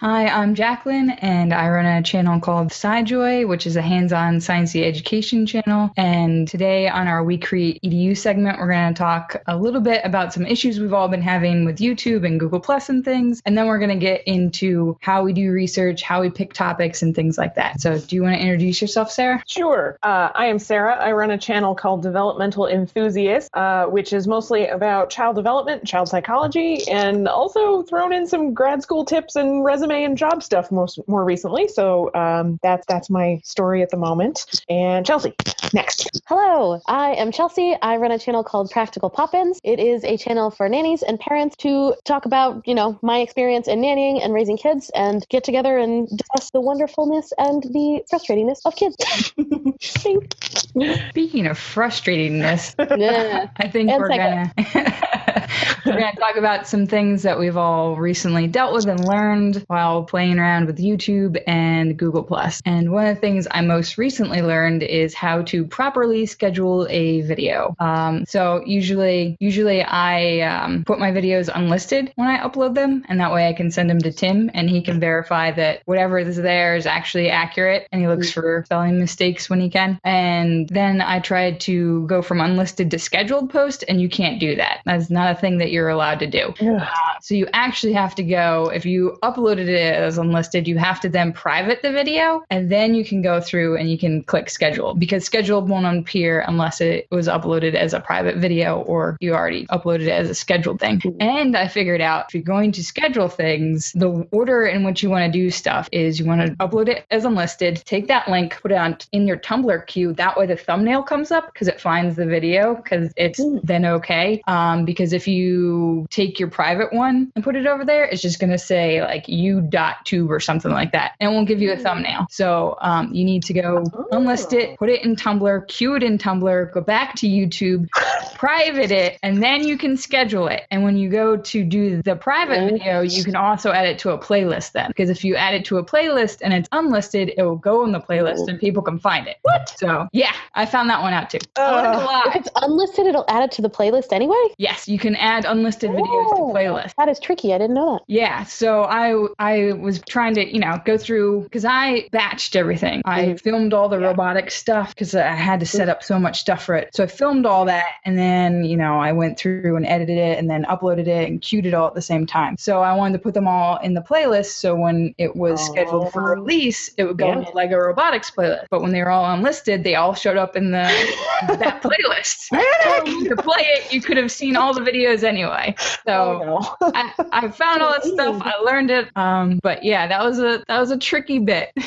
Hi, I'm Jacqueline, and I run a channel called SciJoy, which is a hands-on sciencey education channel. And today on our We Create EDU segment, we're going to talk a little bit about some issues we've all been having with YouTube and Google Plus and things. And then we're going to get into how we do research, how we pick topics, and things like that. So, do you want to introduce yourself, Sarah? Sure. Uh, I am Sarah. I run a channel called Developmental Enthusiast, uh, which is mostly about child development, child psychology, and also thrown in some grad school tips and resume and job stuff most more recently. So um, that's that's my story at the moment. And Chelsea, next. Hello, I am Chelsea. I run a channel called Practical Poppins. It is a channel for nannies and parents to talk about, you know, my experience in nannying and raising kids and get together and discuss the wonderfulness and the frustratingness of kids. Speaking of frustratingness, yeah. I think And we're gonna we're gonna talk about some things that we've all recently dealt with and learned while playing around with YouTube and Google And one of the things I most recently learned is how to properly schedule a video. Um, so usually, usually I um, put my videos unlisted when I upload them, and that way I can send them to Tim, and he can verify that whatever is there is actually accurate, and he looks for spelling mistakes when he can. And then I tried to go from unlisted to scheduled post, and you can't do that. That's not a thing that you're allowed to do. Uh, so you actually have to go, if you uploaded it as unlisted, you have to then private the video, and then you can go through and you can click schedule because scheduled won't appear unless it was uploaded as a private video or you already uploaded it as a scheduled thing. And I figured out if you're going to schedule things, the order in which you want to do stuff is you want to upload it as unlisted, take that link, put it on in your Tumblr queue. That way the thumbnail comes up because it finds the video because it's then okay. Um, because if you take your private one and put it over there, it's just going to say like you dot tube or something like that. And it won't give you a thumbnail. So um, you need to go unlist it, put it in Tumblr, queue it in Tumblr, go back to YouTube, private it, and then you can schedule it. And when you go to do the private video, you can also add it to a playlist then. Because if you add it to a playlist and it's unlisted, it will go in the playlist and people can find it. What? So yeah, I found that one out too. Uh. If it's unlisted, it'll add it to the playlist anyway. Yes, you can add unlisted videos Oh. to playlist. That is tricky. I didn't know that. Yeah, so I I was trying to you know go through because I batched everything. I Mhm. filmed all the robotic stuff because I had to set up so much stuff for it. So I filmed all that, and then you know I went through and edited it, and then uploaded it and queued it all at the same time. So I wanted to put them all in the playlist. So when it was scheduled for Oh. release, it would go in the Lego Robotics playlist. But when they were all unlisted, they all showed up in the that playlist. So to play it, you could have seen all the videos anyway. So. Oh, no. I, I found all that stuff. I learned it. Um, but yeah, that was a that was a tricky bit.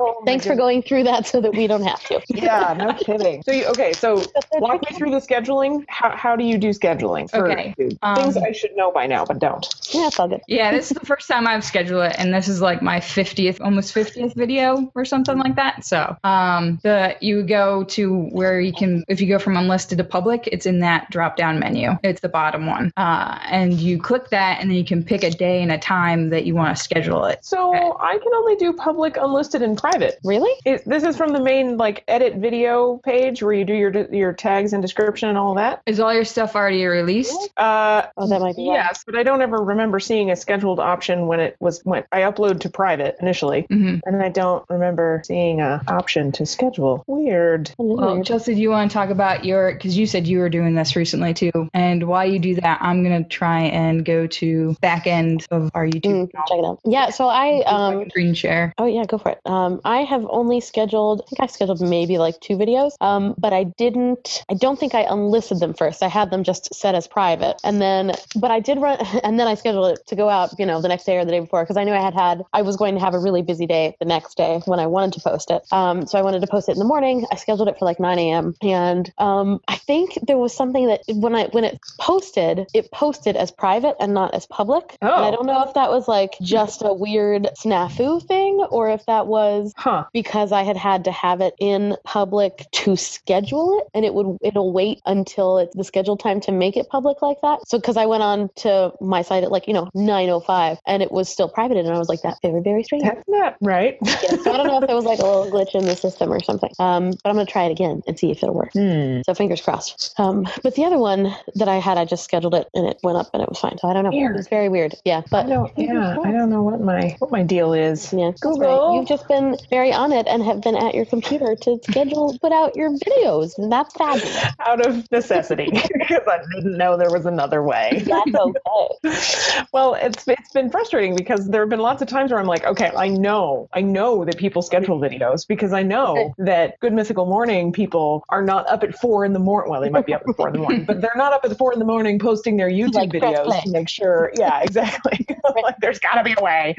Oh, Thanks for going through that so that we don't have to. Yeah, no kidding. So you, okay, so walk me through the scheduling. How, how do you do scheduling for Okay, YouTube? um, things I should know by now, but don't. Yeah, it's all good. yeah, this is the first time I've scheduled it, and this is like my fiftieth, almost fiftieth video or something like that. So, um, the you go to where you can if you go from unlisted to public, it's in that drop down menu. It's the bottom one, uh, and you click that, and then you can pick a day and a time that you want to schedule it. So Okay. I can only do public, unlisted, and private. Really? It, this is from the main like edit video page where you do your your tags and description and all that. Is all your stuff already released? Uh, Oh, that might be why. yes, but I don't ever remember seeing a scheduled option when it was when I upload to private initially, hmm and I don't remember seeing a option to schedule. Weird. Well, Weird. Chelsea, do you want to talk about your? Because you said you were doing this recently too. And while you do that, I'm gonna try and go to back end of our YouTube. Mm, Yeah, so I um screen share. Oh yeah, go for it. Um, I have only scheduled. I think I scheduled maybe like two videos. Um, but I didn't. I don't think I unlisted them first. I had them just set as private, and then but I did run, and then I scheduled it to go out. You know, the next day or the day before because I knew I had had. I was going to have a really busy day the next day when I wanted to post it. Um, so I wanted to post it in the morning. I scheduled it for like 9 a.m. and um, I think there was something that when I when it posted, it posted as private and not as public. And I Oh. don't know if that was like just a weird snafu thing or if that was Huh. because I had had to have it in public to schedule it and it would it'll wait until it's the scheduled time to make it public like that. So because I went on to my site at like, you know, 905 and it was still privated and I was like that very very strange. That's not right. Yeah, so I don't know if there was like a little glitch in the system or something. Um, but I'm gonna try it again and see if it'll work. Hmm. So fingers crossed. Um, but the other one that I had, I just scheduled it and it went up and it was fine. So I don't know. Weird. It was very weird. Yeah, I but don't. Yeah, I don't know what my what my deal is. yeah, Google. right. You've just been very on it and have been at your computer to schedule, put out your videos, and that's fabulous. Out of necessity, because I didn't know there was another way. That's okay. well, it's it's been frustrating because there have been lots of times where I'm like, okay, I know, I know that people schedule videos because I know that Good Mythical Morning people are not up at four in the morning. Well, they might be up at four in the morning, but they're not up at four in the morning posting their YouTube Like, videos to make sure. Yeah, exactly. like, there's got to be a way.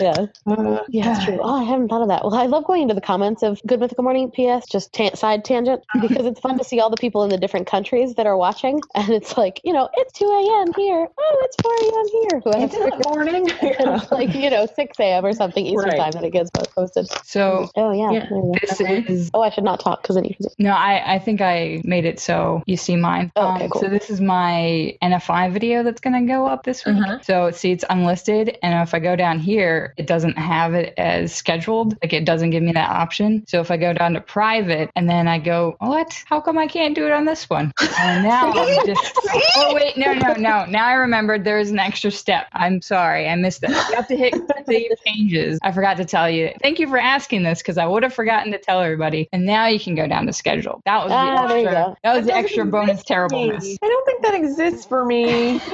Yeah. Uh, Yeah, that's true. Oh, I haven't thought of that. Well, I love going into the comments of Good Mythical Morning PS, just ta- side tangent, because it's fun to see all the people in the different countries that are watching. And it's like, you know, it's 2 a.m. here. Oh, it's 4 a.m. here. Who has Isn't it morning? and it's like, you know, 6 a.m. or something Eastern Right. time that it gets posted. So Oh, yeah. Yeah. there you go. this Okay. is Oh, I should not talk because then you can see. no, I I think I made it so you see mine. Oh, okay, cool. So this is my NFI video that's gonna go up this week. Uh-huh. So see, it's unlisted, and if I go down here, it doesn't have it as scheduled. Like it doesn't give me that option. So if I go down to private, and then I go, what? How come I can't do it on this one? And now I'm just. Oh wait, no, no, no. Now I remembered there is an extra step. I'm sorry, I missed that. You have to hit save changes. I forgot to tell you. Thank you for asking this because I would have forgotten to tell everybody. And now you can go down to schedule. That was Ah, the there you extra. go. That was the extra bonus exist terribleness. I don't think that exists for me.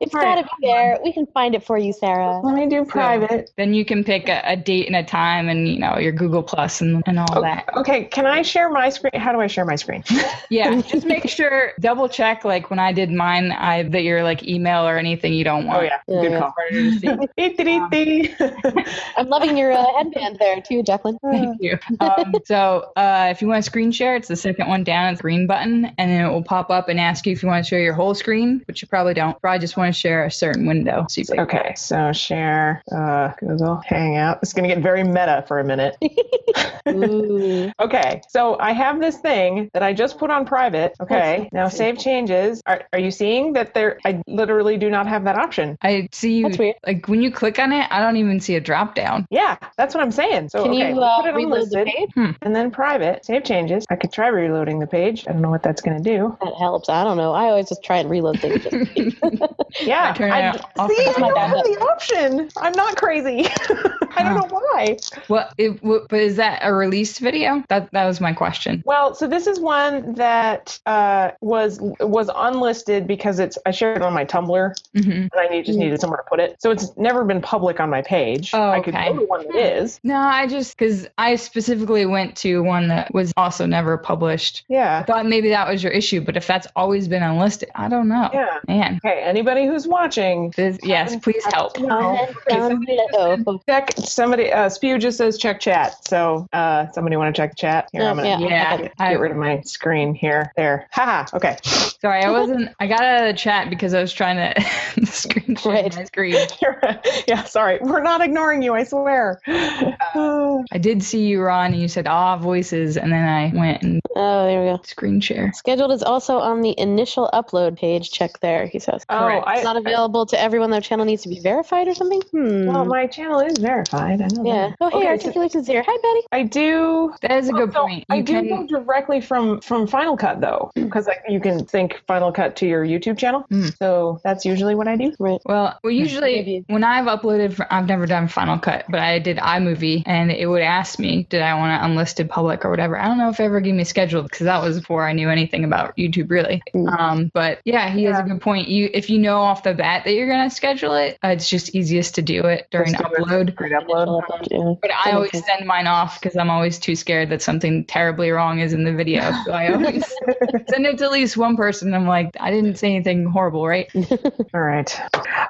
it's got to be there. We can find it for you, Sarah. Let me do private. Then you can pick a, a date and a time, and you know your Google Plus and, and all that. Okay, can I share my screen? How do I share my screen? Yeah, just make sure double check like when I did mine, I that your like email or anything you don't want. Oh yeah, Yeah, good yeah. call. Dee. I'm loving your uh, headband there too, Jacqueline. Thank you. Um, so uh, if you want to screen share, it's the second one down. It's the green button, and then it will pop up and ask you if you want to share your whole screen, which you probably don't. Probably just want to share a certain window. So you click Okay, so share uh, Google Hangout. It's going to get very meta for a minute. Ooh. Okay, so I have this thing that I just put on private. Okay, now save changes. Are, are you seeing that there? I literally do not have that option. I see you. That's weird. Like when you click on it, I don't even see a drop down. Yeah, that's what I'm saying. So Can okay, you uh, put it on reload the listed, page? and then private. Save changes. I could try reloading the page. I don't know what that's going to do. That helps. I don't know. I always just try and reload things. just in case. Yeah, turn it I, off. see, That's I don't bad. Have the option. I'm not crazy. I don't know why. What? It, what? But is that a released video? That that was my question. Well, so this is one that uh, was was unlisted because it's I shared it on my Tumblr hmm and I need, just needed somewhere to put it. So it's never been public on my page. Oh, okay. I could okay. go to one that is. No, I just because I specifically went to one that was also never published. I Yeah. thought maybe that was your issue, but if that's always been unlisted, I don't know. Yeah. Man, Okay. Anybody who's watching, this, yes, please help. Down below. check somebody. Uh, Spew just says check chat. So uh, somebody want to check chat? Here, I'm gonna Yeah, Yeah, get, get rid of my screen here. There. Haha. Okay. sorry, I wasn't. I got out of the chat because I was trying to screen share Right. my screen. yeah. Sorry. We're not ignoring you. I swear. Uh, I did see you, Ron, and you said ah voices, and then I went and Oh, there we go. screen share. Scheduled is also on the initial upload page. Check there, he says. oh, Correct. I, It's not available to everyone. Their channel needs to be verified or something. Hmm. Well, my channel is verified. I know. yeah. that. Oh, hey, Okay, so articulation's here. Hi, Betty. I do. That is a good So point. I You do go directly from from Final Cut though, because like, you can sync Final Cut to your YouTube channel. Mm. So that's usually what I do. Right. Well, well, usually when I've uploaded, for, I've never done Final Cut, but I did iMovie, and it would ask me, did I want to unlisted public or whatever. I don't know if it ever gave me scheduled because that was before I knew anything about YouTube really. Mm. Um, but yeah, he has a good point. You, if you know off the bat that you're gonna schedule it, uh, it's just easiest to do it during upload. do it. Upload. Great upload. Yeah. But I always send mine off because I'm always too scared that something terribly wrong is in the video. So I always send it to at least one person. I'm like, I didn't say anything horrible, right? All right.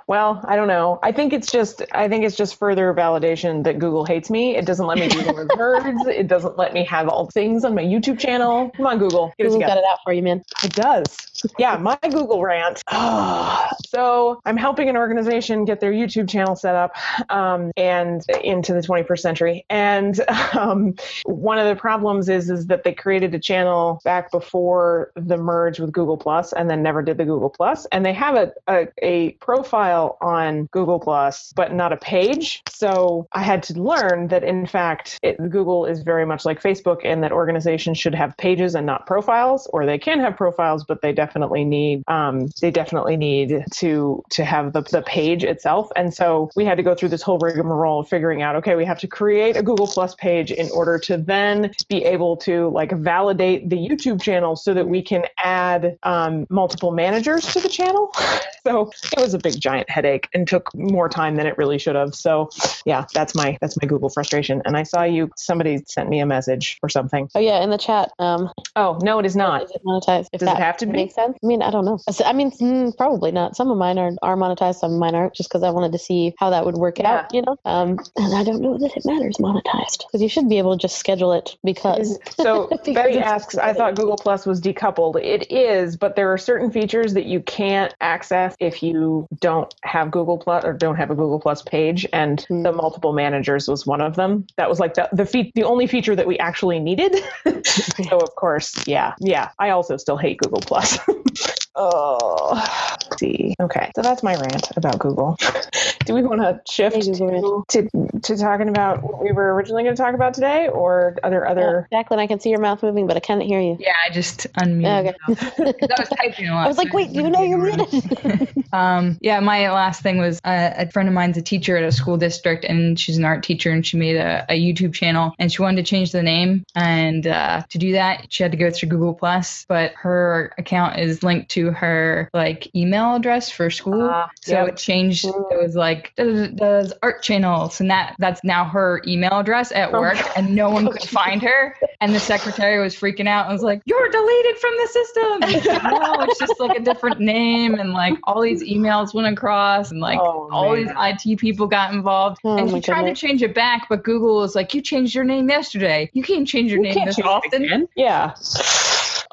Well, I don't know. I think it's just I think it's just further validation that Google hates me. It doesn't let me do the words. It doesn't let me have all things on my YouTube channel. Come on, Google, get it Google got together. it out for you, man. It does. Yeah, my Google rant. so I'm helping an organization get their YouTube channel set up um, and into the 21st century. And um, one of the problems is is that they created a channel back before the merge with Google Plus, and then never did the Google Plus. And they have a, a, a profile on Google Plus, but not a page. So I had to learn that in fact it, Google is very much like Facebook, and that organizations should have pages and not profiles, or they can have profiles, but they definitely need um, they definitely need to to have the, the page itself. And so we had to go through this whole rigmarole of figuring out, okay, we have to create a Google Plus page in order to then be able to like validate the YouTube channel so that we can add um, multiple managers to the channel. So it was a big giant headache and took more time than it really should have. So yeah, that's my that's my Google frustration. And I saw you somebody sent me a message or something. Oh yeah, in the chat. Um, Oh no, it is not. is it monetized? If Does it have to be? I mean, I don't know. I mean, mm, probably not. Some of mine are, are monetized. Some of mine aren't. Just because I wanted to see how that would work Yeah. out. You know. Um, and I don't know that it matters monetized because you should be able to just schedule it because. So Because Betty asks, I thought Google Plus was decoupled. It is, but there are certain features that you can't access if you don't have Google Plus or don't have a Google Plus page. And Hmm. the multiple managers was one of them. That was like the the, fe- the only feature that we actually needed. so of course, yeah, yeah. I also still hate Google Plus. oh, see. Okay, so that's my rant about Google. Do we want to shift Hey, to, to talking about what we were originally going to talk about today, or other other? Uh, Jacqueline, I can see your mouth moving, but I can't hear you. Yeah, I just unmuted. Okay. I was typing a lot. I was like, so wait, you know you're muted. Um, yeah, my last thing was uh, a friend of mine's a teacher at a school district, and she's an art teacher, and she made a, a YouTube channel, and she wanted to change the name, and uh, to do that, she had to go through Google Plus, but her account is linked to her like email address for school, Ah, so yep. it changed. It was like does art channel, and that that's now her email address at Oh. work, and no one could find her, and the secretary was freaking out and was like, "You're deleted from the system." Like, no, it's just like a different name, and like all these emails went across, and like Oh, all these IT people got involved. Oh, and she tried goodness. to change it back, but Google was like, "You changed your name yesterday. You can't change your You name this often." again. Yeah.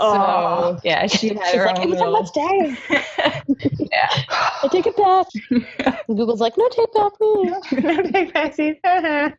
Oh. So yeah, she had She's her like, own every time little. that's day, yeah. I take it back. And Google's like, no, take back me. no take backsies.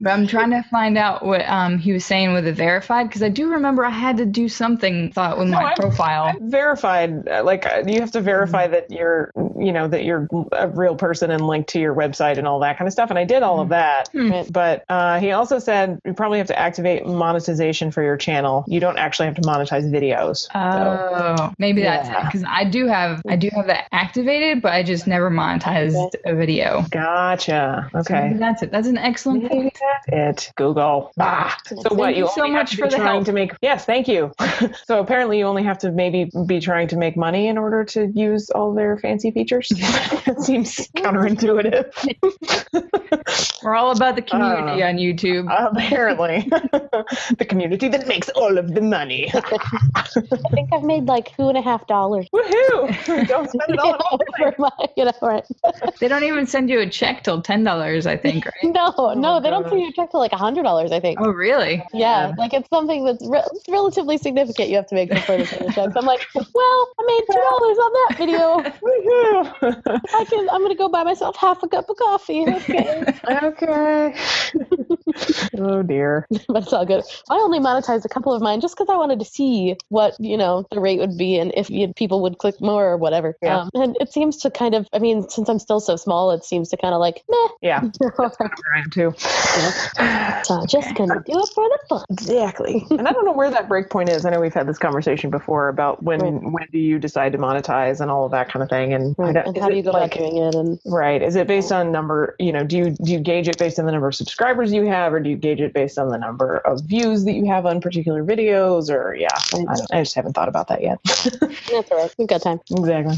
But I'm trying to find out what um he was saying with the verified because I do remember I had to do something thought with No, my I- profile. verified uh, like uh, you have to verify that you're you know that you're a real person and linked to your website and all that kind of stuff and i did all of that Hmm. But uh, he also said you probably have to activate monetization for your channel you don't actually have to monetize videos so, Oh, maybe that's it Yeah. because I do have I do have that activated, but I just never monetized a video. gotcha okay maybe that's it. That's an excellent Maybe point. that's it google ah. so Thank what you you so only have much to be for the trying help. to make yes thank you so apparently you only have to maybe be trying to make money in order to use all their fancy features that seems counterintuitive We're all about the community Uh, on YouTube. apparently the community that makes all of the money I think I've made like two and a half dollars. woohoo don't spend it all at all my, you know, right? They don't even send you a check till ten dollars, I think, right? No, no, oh, they don't send you a check till like a hundred dollars. I think. Oh, really? Yeah, Yeah. like it's something that's re- relatively significant. You have to make before they send the checks. I'm like, well, I made two dollars on that video. Woohoo. I can. I'm gonna go buy myself half a cup of coffee. Okay, okay oh dear but it's all good. I only monetized a couple of mine just because I wanted to see what you know the rate would be and if you, people would click more or whatever. Yeah. Um, and it seems to kind of. I mean, since I'm still so small, it seems to kind of like meh. yeah i am too so just gonna do it for the fun. Exactly. and I don't know where that break point is. I know we've had this conversation before about when Right. when do you decide to monetize and all of that kind of thing. And, Right. And how do you go like, about doing it? And Right. Is it based on number, you know, do you do you gauge it based on the number of subscribers you have or do you gauge it based on the number of views that you have on particular videos or yeah. I, I just haven't thought about that yet. that's all right. We've got time. exactly.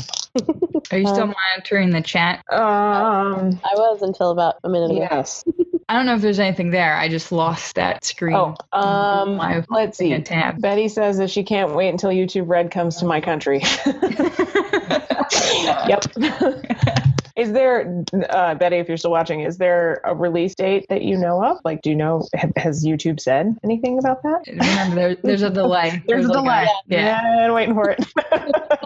Are you still Um, monitoring the chat? Um I was until about a minute ago. yes. I don't know if there's anything there. I just lost that screen. Oh, um Live let's see. a tab. Betty says that she can't wait until YouTube Red comes to my country. yep. Is there, uh, Betty, if you're still watching, is there a release date that you know of? Like, do you know, has YouTube said anything about that? Remember, there, there's a delay. There's a like delay. yeah. yeah, I'm waiting for it.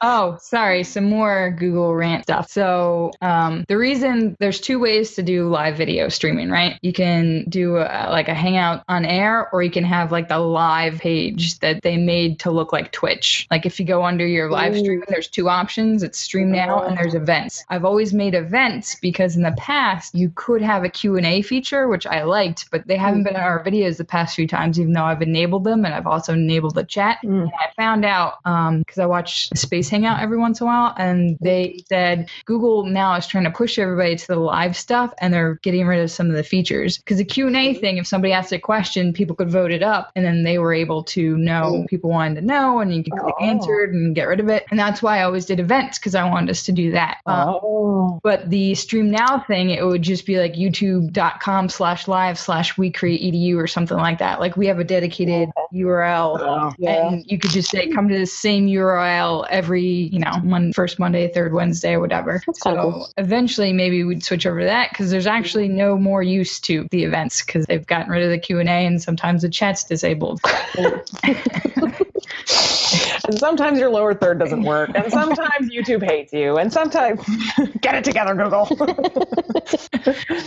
Oh, sorry. Some more Google rant stuff. So, um, the reason there's two ways to do live video streaming, right? You can do a, like a hangout on air, or you can have like the live page that they made to look like Twitch. Like if you go under your live stream, there's two options. It's stream now and there's events. I've always made events because in the past you could have a Q&A feature, which I liked, but they haven't been in our videos the past few times, even though I've enabled them and I've also enabled the chat. Mm. And I found out because I watch Space Hangout every once in a while, and they said Google now is trying to push everybody to the live stuff, and they're getting rid of some of the features. Because the Q and A thing, if somebody asked a question, people could vote it up, and then they were able to know people wanted to know, and you could click Oh. answered and get rid of it. And that's why I always did events because I wanted us to do that. Um, oh. Oh. but the stream now thing, it would just be like youtube.com slash live slash we create edu or something like that. Like we have a dedicated URL Oh, yeah. and you could just say come to the same URL every, you know, mon- first Monday, third Wednesday, or whatever. That's So cool. eventually, maybe we'd switch over to that because there's actually no more use to the events because they've gotten rid of the Q and A and sometimes the chat's disabled. And sometimes your lower third doesn't work, and sometimes YouTube hates you, and sometimes get it together, Google.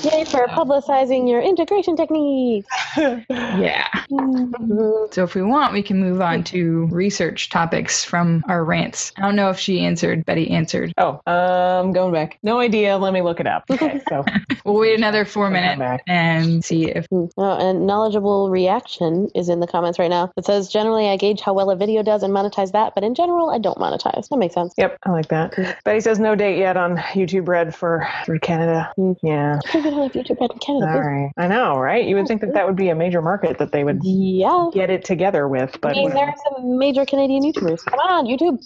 Yay for publicizing your integration technique. yeah. Mhm. So if we want, we can move on to research topics from our rants. I don't know if she answered. Betty answered. oh, um, going back. No idea. Let me look it up. Okay, so We'll wait another four minutes and see if Oh, and knowledgeable reaction is in the comments right now. It says generally I gauge how well a video does and monetize that, but in general I don't monetize. That makes sense. Yep, I like that. Betty says no date yet on YouTube Red for through Canada. Mm. Yeah. We don't have YouTube Red in Canada. All right. I know, right? You would think that that would be a major market that they would Yeah. get it together with, I but mean, there are some major Canadian YouTubers. Come on, YouTube.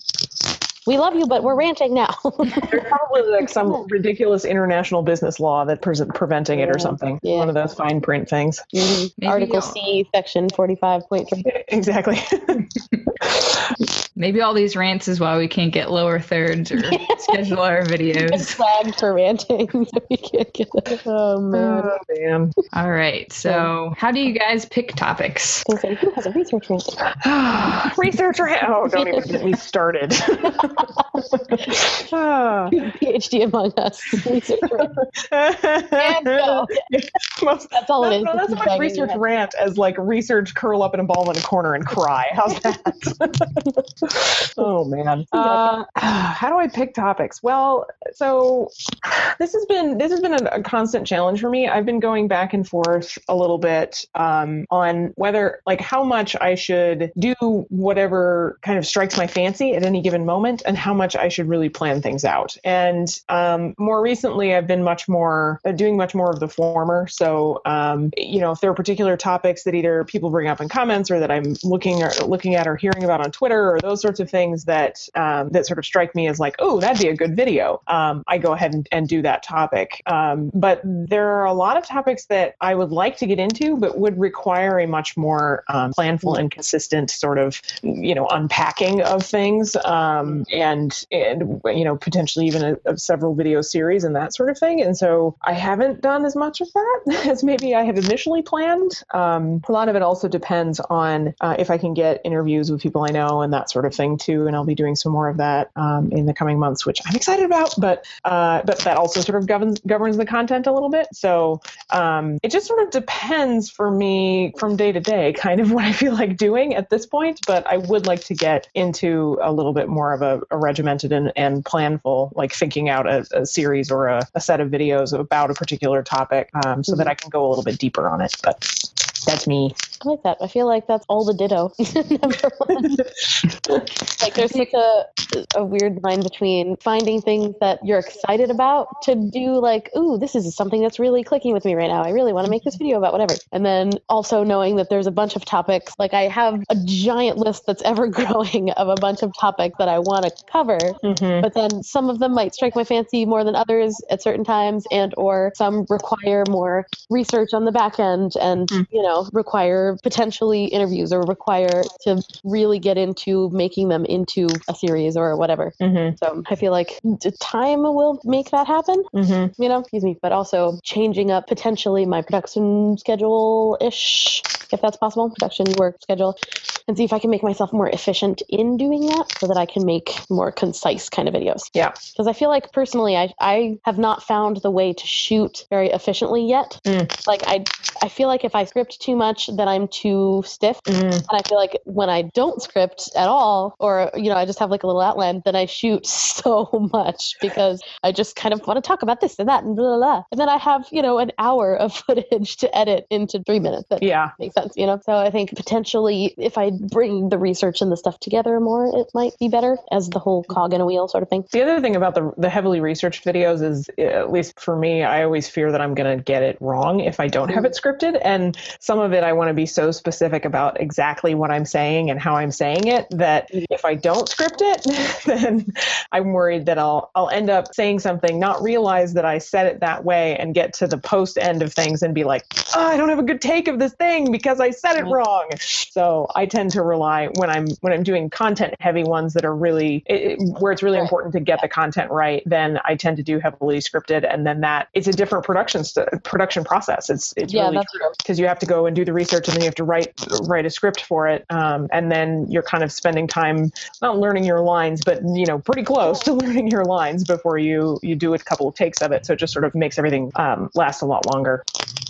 We love you, but we're ranting now. there's probably like some ridiculous international business law that pre- preventing it or something. Yeah. One of those fine print things. Mhm. Article C, section 45.3. Exactly. maybe all these rants is why we can't get lower thirds or schedule our Get videos. flagged for ranting, so we can't get it. Oh, man. oh, man. All right. So how do you guys pick topics? I say, who has a research rant? Researcher. Oh, don't even get me started. Ah. PhD among us. And go. Most- That's all it is. Not, not so much banging research your rant as like research curl up in a ball in a corner and cry. How's that? Oh man. Uh, how do I pick topics? Well, so this has been this has been a, a constant challenge for me. I've been going back and forth a little bit um, on whether like how much I should do whatever kind of strikes my fancy at any given moment, and how much I should really plan things out. And um, more recently, I've been much more uh, doing much more of the former. So um, you know, if there are particular topics that either people bring up in comments or that I'm looking or looking at or hearing about on Twitter or those sorts of things that um, that sort of strike me as like, oh, that'd be a good video. Um, I go ahead and, and do that topic. Um, but there are a lot of topics that I would like to get into, but would require a much more um, planful and consistent sort of you know unpacking of things um, and and you know potentially even a, a several video series and that sort of thing. And so I haven't done as much of that as maybe I had initially planned. Um, a lot of it also depends on uh, if I can get interviews with people I know and that sort of thing too. And I'll be doing some more of that um, in the coming months, which I'm excited about. But uh, but that also sort of governs governs the content a little bit. So um, it just sort of depends for me from day to day, kind of what I feel like doing at this point. But I would like to get into a little bit more of a, a regimented and, and planful, like thinking out a, a series or a, a set of videos about a particular topic um, so that I can go a little bit deeper on it. But that's me. I like that. I feel like that's all the ditto. Number one. like there's such a a weird line between finding things that you're excited about to do like, ooh, this is something that's really clicking with me right now. I really want to make this video about whatever. And then also knowing that there's a bunch of topics. Like I have a giant list that's ever growing of a bunch of topics that I want to cover. Mm-hmm. But then some of them might strike my fancy more than others at certain times and or some require more research on the back end and Mm. you know know, require potentially interviews or require to really get into making them into a series or whatever. Mm-hmm. So I feel like time will make that happen. Mm-hmm. You know, excuse me, but also changing up potentially my production schedule ish, if that's possible, production work schedule, and see if I can make myself more efficient in doing that so that I can make more concise kind of videos. Yeah. Because I feel like personally, I, I have not found the way to shoot very efficiently yet. Mm. Like, I, I feel like if I script too much, then I'm too stiff. Mm. And I feel like when I don't script at all, or, you know, I just have like a little outline, then I shoot so much because I just kind of want to talk about this and that and blah, blah, blah. And then I have, you know, an hour of footage to edit into three minutes. That Yeah. makes sense, you know? So I think potentially if I bring the research and the stuff together more, it might be better as the whole cog in a wheel sort of thing. The other thing about the the heavily researched videos is, at least for me, I always fear that I'm going to get it wrong if I don't have it scripted. And some of it, I want to be so specific about exactly what I'm saying and how I'm saying it that if I don't script it, then I'm worried that I'll I'll end up saying something, not realize that I said it that way, and get to the post end of things and be like, oh, I don't have a good take of this thing because I said it wrong. So I tend to rely when I'm when I'm doing content heavy ones that are really it, where it's really important to get the content right. Then I tend to do heavily scripted, and then that it's a different production st- production process. It's it's Yeah, really because you have to go and do the research, and then you have to write write a script for it, um, and then you're kind of spending time not learning your lines, but you know pretty close to learning your lines before you you do a couple of takes of it. So it just sort of makes everything um, last a lot longer.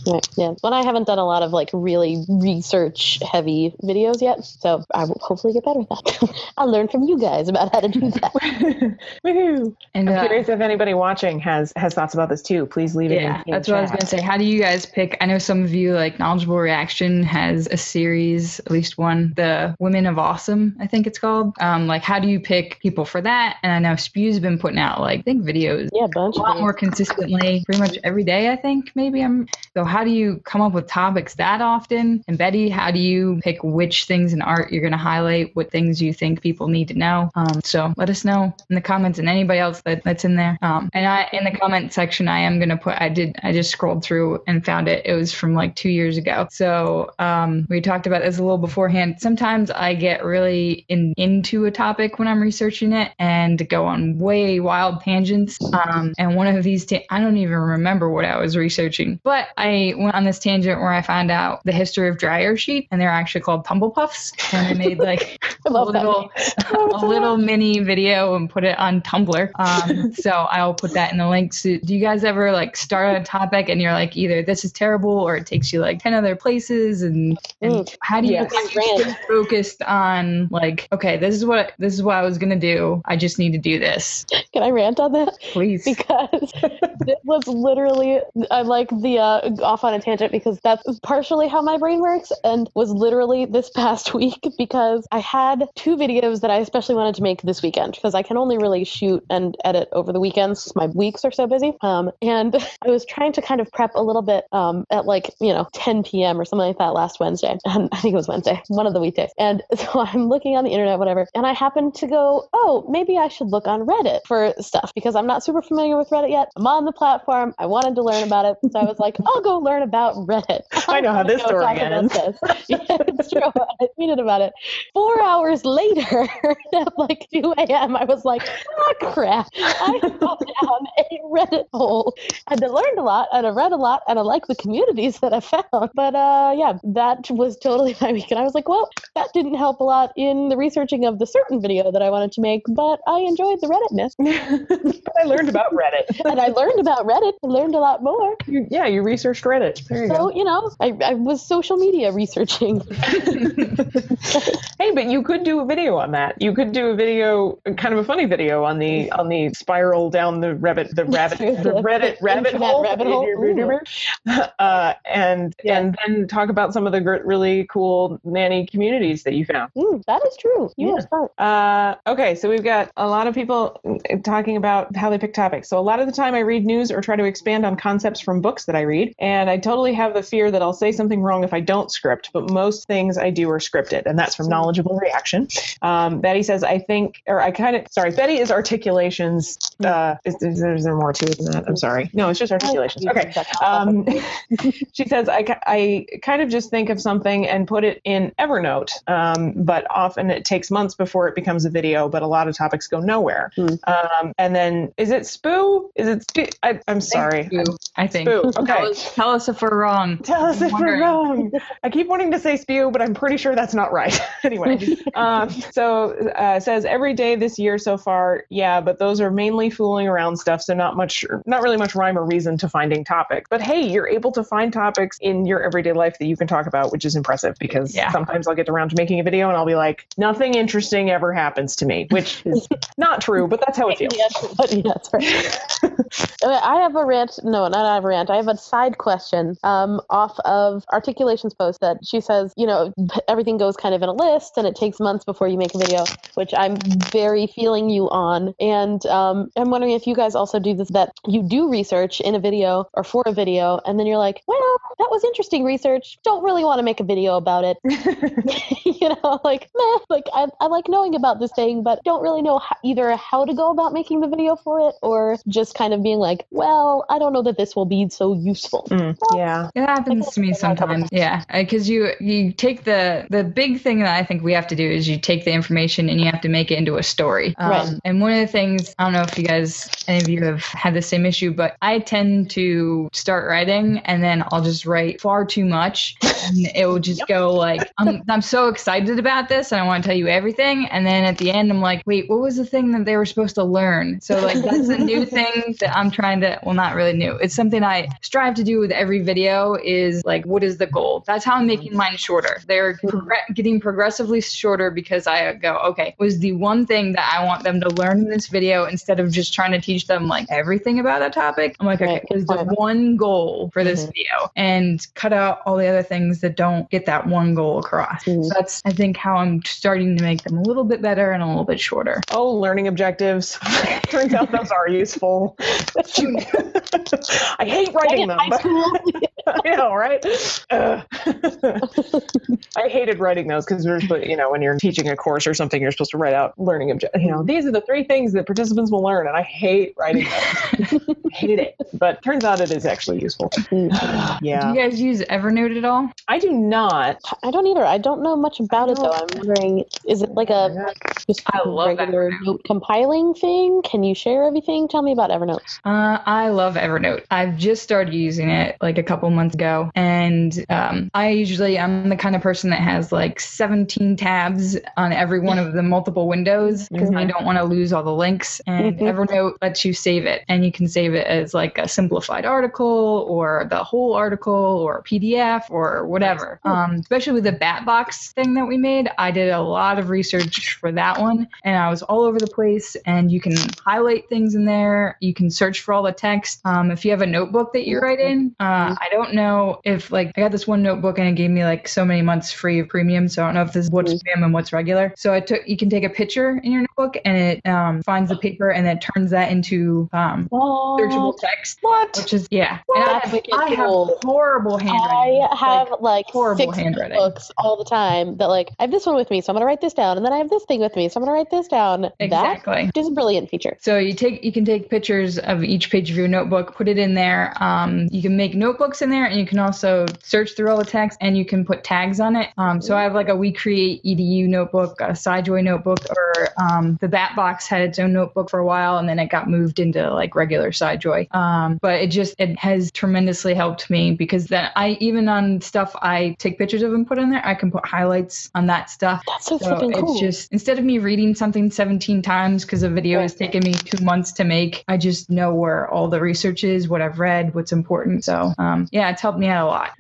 Right. Yeah. But I haven't done a lot of like really research heavy videos yet. So I will hopefully get better at that. I'll learn from you guys about how to do that. Woohoo! And I'm uh, curious if anybody watching has has thoughts about this too. Please leave it. yeah, in, in that's what I was gonna say. How do you guys pick? I know some of you like knowledgeable reaction has a series, at least one, the Women of Awesome, I think it's called. Um, like how do you pick people for that? And I know Spew's been putting out like I think videos Yeah, a bunch a lot videos. more consistently, pretty much every day. I think maybe I'm. So how do you come up with topics that often? And Betty, how do you pick which things in art you're going to highlight? What things you think people need to know? Um, so let us know in the comments, and anybody else that, that's in there. Um, and I in the comment section, I am going to put. I did. I just scrolled through and found it. It was from like two years ago. So um, we talked about this a little beforehand. Sometimes I get really in, into a topic when I'm researching it and go on way wild tangents. Um, and one of these, ta- I don't even remember what I was researching, but I went on this tangent where I found out the history of dryer sheet, and they're actually called tumble puffs. And I made like I a little, a little mini video and put it on Tumblr. Um, so I'll put that in the links. Do you guys ever like start a topic and you're like either this is terrible or it takes you like ten other places and, and Mm. how do you, Yes. how do you stay focused on like okay this is what this is what I was gonna do. I just need to do this. Can I rant on that? Please. because it was literally I'm like the uh, off on a tangent because that's partially how my brain works and was literally this past week because I had two videos that I especially wanted to make this weekend because I can only really shoot and edit over the weekends. My weeks are so busy. Um, and I was trying to kind of prep a little bit um, at like you know 10 p.m. or something like that last Wednesday, and I think it was Wednesday, one of the weekdays. And so I'm looking on the internet, whatever, and I happened to go, oh, maybe I should look on Reddit for stuff because I'm not super familiar with Reddit yet. I'm on the platform. I wanted to learn about it, so I was like, I'll go learn about Reddit. I know how this story ends. this. Yeah, it's true. I tweeted about it. Four hours later, at like 2 a.m., I was like, ah, crap. I fell down a Reddit hole. And I learned a lot, and I read a lot, and I like the communities that I found. But uh, yeah, that was totally my week. And I was like, well, that didn't help a lot in the researching of the certain video that I wanted to make, but I enjoyed the Redditness. I learned about Reddit. and I learned about Reddit. I learned a lot more. You- yeah, you researched Reddit. You So, go. you know, I, I was social media researching. Hey, but you could do a video on that. You could do a video, kind of a funny video on the on the spiral down the rabbit, the rabbit, the Reddit rabbit hole, rabbit hole. Uh, and Yeah. and then talk about some of the really cool nanny communities that you found. Mm, that is true. You Yeah. Uh, okay, so we've got a lot of people mm, talking about how they pick topics. So a lot of the time I read news or try to expand on concepts from books that I read, and I totally have the fear that I'll say something wrong if I don't script, but most things I do are scripted, and that's from Knowledgeable Reaction. Um, Betty says, I think, or I kind of, sorry, Betty is articulations. Uh, is, is, there- is there more to it than that? I'm sorry. No, it's just articulations. Okay. Um, she says, I, I kind of just think of something and put it in Evernote, um, but often it takes months before it becomes a video, but a lot of topics go nowhere. Hmm. Um, and then, is it Spoo? Is it Spoo? I, I'm sorry. I think. Spoo. Tell Okay. us, tell us if we're wrong. Tell us I'm if we're wrong. I keep wanting to say spew, but I'm pretty sure that's not right. anyway, um, so uh, says every day this year so far, yeah, but those are mainly fooling around stuff, so not much, not really much rhyme or reason to finding topics. But hey, you're able to find topics in your everyday life that you can talk about, which is impressive because Yeah. sometimes I'll get around to making a video and I'll be like, nothing interesting ever happens to me, which is not true, but that's how it feels. Yes, but that's right. Okay, I have a rant. No, not I have a rant. I have a side question um, off of Articulations post that she says, you know, everything goes kind of in a list and it takes months before you make a video, which I'm very feeling you on. And um, I'm wondering if you guys also do this that you do research in a video or for a video, and then you're like, well, that was interesting research. Don't really want to make a video about it. you know, like, meh, like I, I like knowing about this thing, but don't really know how, either how to go about making the video for it or just kind of being like, well, I don't know that this will be so useful. Mm, yeah. It happens to me I've had a couple sometimes. Yeah, because you you take the the big thing that I think we have to do is you take the information and you have to make it into a story. Um, Right. And one of the things I don't know if you guys any of you have had the same issue, but I tend to start writing and then I'll just write far too much, and it will just go like I'm I'm so excited about this and I want to tell you everything, and then at the end I'm like, wait, what was the thing that they were supposed to learn? So like that's a new thing that I'm trying to well not really new. It's something I strive to do with every video is like what is the goal? That's how I'm making mine shorter. They're progr- getting progressively shorter because I go, okay, was the one thing that I want them to learn in this video instead of just trying to teach them like everything about that topic. I'm like, okay, Right. is the one goal for this Mhm. video and cut out all the other things that don't get that one goal across. Mhm. So that's I think how I'm starting to make them a little bit better and a little bit shorter. Oh, learning objectives. Turns out those are useful. I hate writing them. But-. I know, right? Ugh. I hated writing those because we're, supposed- you know, when you're teaching a course or something, you're supposed to write out learning objectives. You know, these are the three things that participants will learn, and I hate writing those. hate it. But turns out it is actually useful. yeah. Do you guys use Evernote at all? I do not. I don't either. I don't know much about it though. I'm wondering, is it like a just I a love regular Evernote. note compiling thing? Can you share everything? Tell me about Evernote. Uh, I love Evernote. I've just started using it like a couple months ago, and um, I usually I'm the kind of person that has like 17 tabs on every one of the multiple windows because I Mhm. don't want to lose all the links. And Mhm. Evernote lets you save it, and you can save it as like a simplified article or the whole article or a PDF or whatever. Um, especially with the bat box thing that we made, I did a lot of research for that one, and I was all over the place. And you can highlight things in there. You can search for all the text. Um, if you have a notebook that you write in, uh, I don't know if like I got this one notebook and it gave me like so many months free of premium. So I don't know if this is what's premium and what's regular. So I took you can take a picture in your notebook and it um, finds the paper and then turns that into um, searchable text. What? Which is yeah. And I have, I have horrible handwriting. I have Like, like, horrible six handwriting. books all the time that like I have this one with me, so I'm gonna write this down, and then I have this thing with me, so I'm gonna write this down. exactly. That is a brilliant feature. So you take you can take pictures of each page of your notebook, put it in there. Um, you can make notebooks in there, and you can also search through all the text, and you can put tags on it. Um, so I have like a We Create Edu notebook, a SciJoy notebook, or um, the Batbox had its own notebook for a while, and then it got moved into like regular SciJoy. Um, but it just it has tremendously helped me because then I even on stuff I take pictures of and put in there, I can put highlights on that stuff. That's so, So flipping cool. it's just instead of me reading something 17 times because a video has taken me two months to make, I just know where all the research is, what I've read, what's important. So um, yeah, it's helped me out a lot.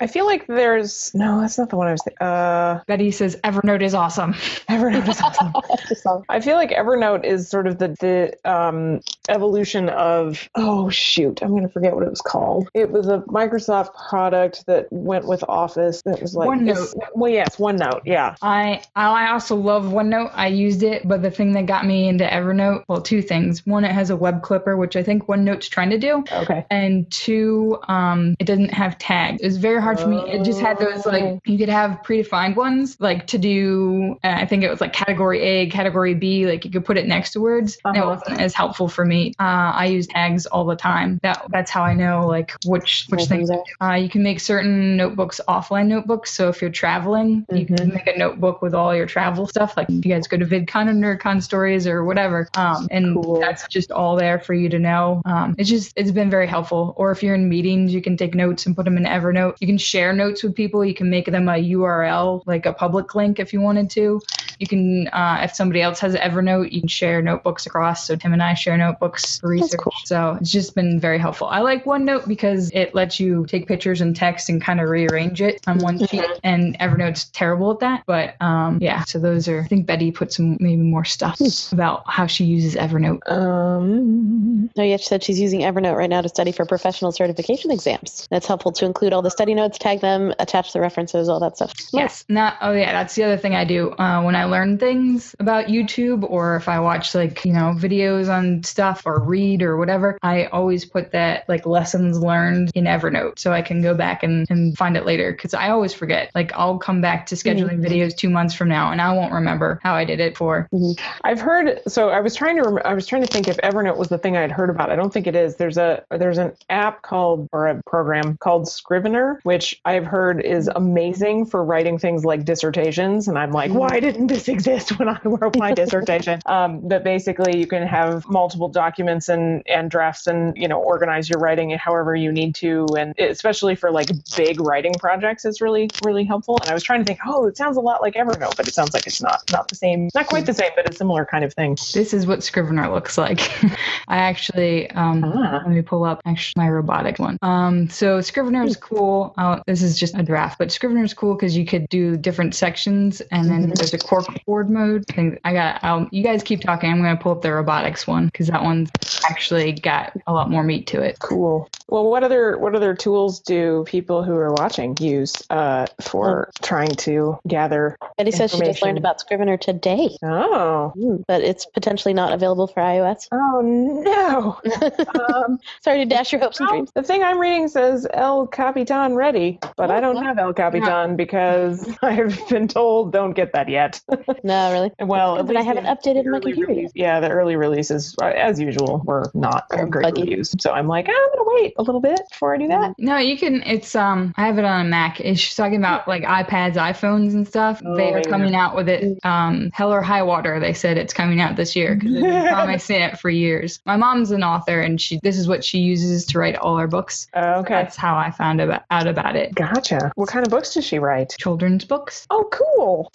I feel like there's no. That's not the one I was. Th- uh, Betty says Evernote is awesome. Evernote is awesome. I feel like Evernote is sort of the the um evolution of oh shoot, I'm gonna forget what it was called. It was a Microsoft product that went with Office that was like OneNote. Well, yes, OneNote. Yeah. I I also love OneNote. I used it, but the thing that got me into Evernote, well, two things. One, it has a web clipper, which I think OneNote's trying to do. Okay. And two, um, it doesn't have tags. It was very hard for me. It just had those Oh. like you could have predefined ones, like to do. Uh, I think it was like category A, category B. Like you could put it next to words. And it Uh-huh. wasn't as helpful for me. Uh, I use tags all the time. That that's how I know like which which Where things. Uh, you can make certain notebooks offline notebooks. So if you're traveling, you Mhm. can make a notebook with all your travel stuff. Like if you guys go to VidCon or NerdCon stories or whatever, um, and Cool. that's just all there for you to know. Um, it's just it's been very helpful. Or if you're in meetings, you can take notes and put them in Evernote. You can share notes with people. You can make them a URL, like a public link, if you wanted to. You can, uh, if somebody else has Evernote, you can share notebooks across. So Tim and I share notebooks for research. cool. So it's just been very helpful. I like OneNote because it lets you take pictures and text and kind of rearrange it on one sheet. And Evernote's terrible at that. But um, yeah, so those are. I think Betty put some maybe more stuff about how she uses Evernote. Um. No, yet she said she's using Evernote right now to study for professional certification exams. That's helpful to include all the study notes, tag them, attach the references, all that stuff. Yes. Not. Oh yeah, that's the other thing I do uh, when I learn things about YouTube, or if I watch like you know videos on stuff or read or whatever. I always put that like lessons learned in Evernote, so I can go back and, and find it later. Because I always forget. Like I'll come back to scheduling mm-hmm. videos two months from now, and I won't remember how I did it for. Mm-hmm. I've heard. So I was trying to. Rem- I was trying to think if Evernote was the thing I had heard about. I don't think it is. There's a there's an app called or a program called Scrivener, which I've heard is mm-hmm. amazing for writing things like dissertations. And I'm like, why didn't this exist when I wrote my dissertation? Um, but basically, you can have multiple documents and and drafts, and you know, organize your writing however you need to, and especially for like big writing projects, it's really really helpful. And I was trying to think, oh, it sounds a lot like Evernote, but it sounds like it's not not the same, not quite the same, but a similar kind of thing. This is what Scrivener looks like. I actually, um, Ah. let me pull up actually my robotic one. Um, so Scrivener is cool. Uh, this is just a draft, but Scrivener is cool because you could do different sections, and then there's a corkboard mode. I think I got. Um, you guys keep talking. I'm going to pull up the robotics one because that one's actually got a lot more meat to it. Cool. Well, what other what other tools do people who are watching use uh, for trying to gather? Betty says she just learned about Scrivener today, Oh, Mm, but it's potentially not available for iOS. oh no! um, Sorry to dash your hopes and dreams. the thing I'm reading says El Capitan ready, but I don't Oh, have El Capitan because I've been told don't get that yet. No, really. well, But I haven't updated my computer release- Yeah, the early releases, uh, as usual, were not great buggy. reviews. So I'm like, "Ah, I'm gonna wait a little bit before I do that. No, you can. It's um. I have it on a Mac. It's she's talking about like iPads, iPhones, and stuff. Oh, they are coming out with it. Um, hell or high water. They said it's coming out this year because they've been promising it for years. My mom's an author, and she this is what she uses to write all her books. Uh, okay, That's how I found about, out about it. gotcha. What kind of books does she write? Children's books. Oh, cool.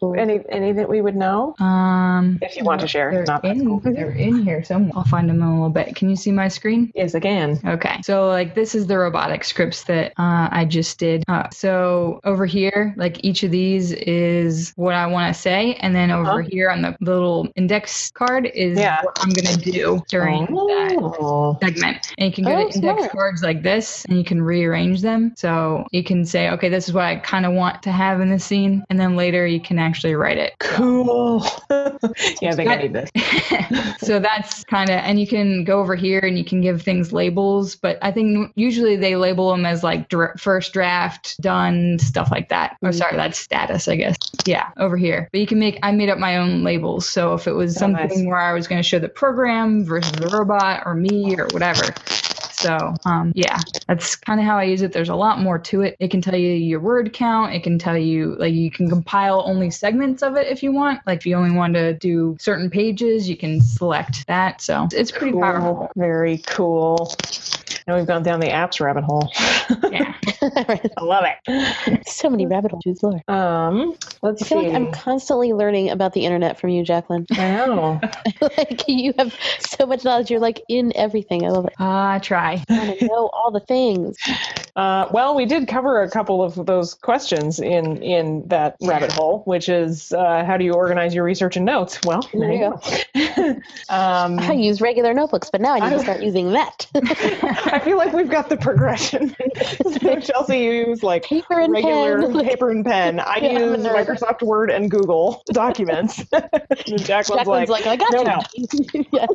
Cool. Any any that we would know? Um, If you want to share, they're not that in, cool. they're in here somewhere. I'll find them in a little bit. Can you see my screen? Yes, I can. Okay, so like this is the robotic scripts that uh, I just did. Uh, so over here, like each of these is what I want to say, and then over Uh-huh. here on the little index card is Yeah. what I'm gonna do during that Oh. segment. And you can go Oh, to index smart. cards like this and you can rearrange them. So you can say, okay, this is what I kind of want to have in the scene. And then later you can actually write it. Cool. yeah, I think I need this. so that's kind of, and you can go over here and you can give things labels, but I think usually they label them as like dra- first draft, done, stuff like that. Or sorry, mm-hmm. that's status, I guess. Yeah, over here. But you can make, I made up my own labels. So if it was Oh, something nice. where I was going to show the program versus the robot or me or whatever. So, um, yeah, that's kind of how I use it. There's a lot more to it. It can tell you your word count. It can tell you, like, you can compile only segments of it if you want. Like, if you only want to do certain pages, you can select that. So, it's pretty Cool. powerful. Very cool. Now we've gone down the apps rabbit hole. Yeah. I love it. so many rabbit holes. Lord. Um, let's I feel see. like I'm constantly learning about the internet from you, Jacqueline. I know. like you have so much knowledge. You're like in everything. I love it. Uh, I try. I want to know all the things. Uh, well, we did cover a couple of those questions in in that rabbit hole, which is uh, how do you organize your research and notes? Well, There you go. um, I use regular notebooks, but now I need to start using that. I feel like we've got the progression. so Chelsea, you use like Paper and regular pen. paper and pen. I Yeah, use nerd. Microsoft Word and Google Documents. and Jacqueline's, Jacqueline's like, I got no, you. yeah.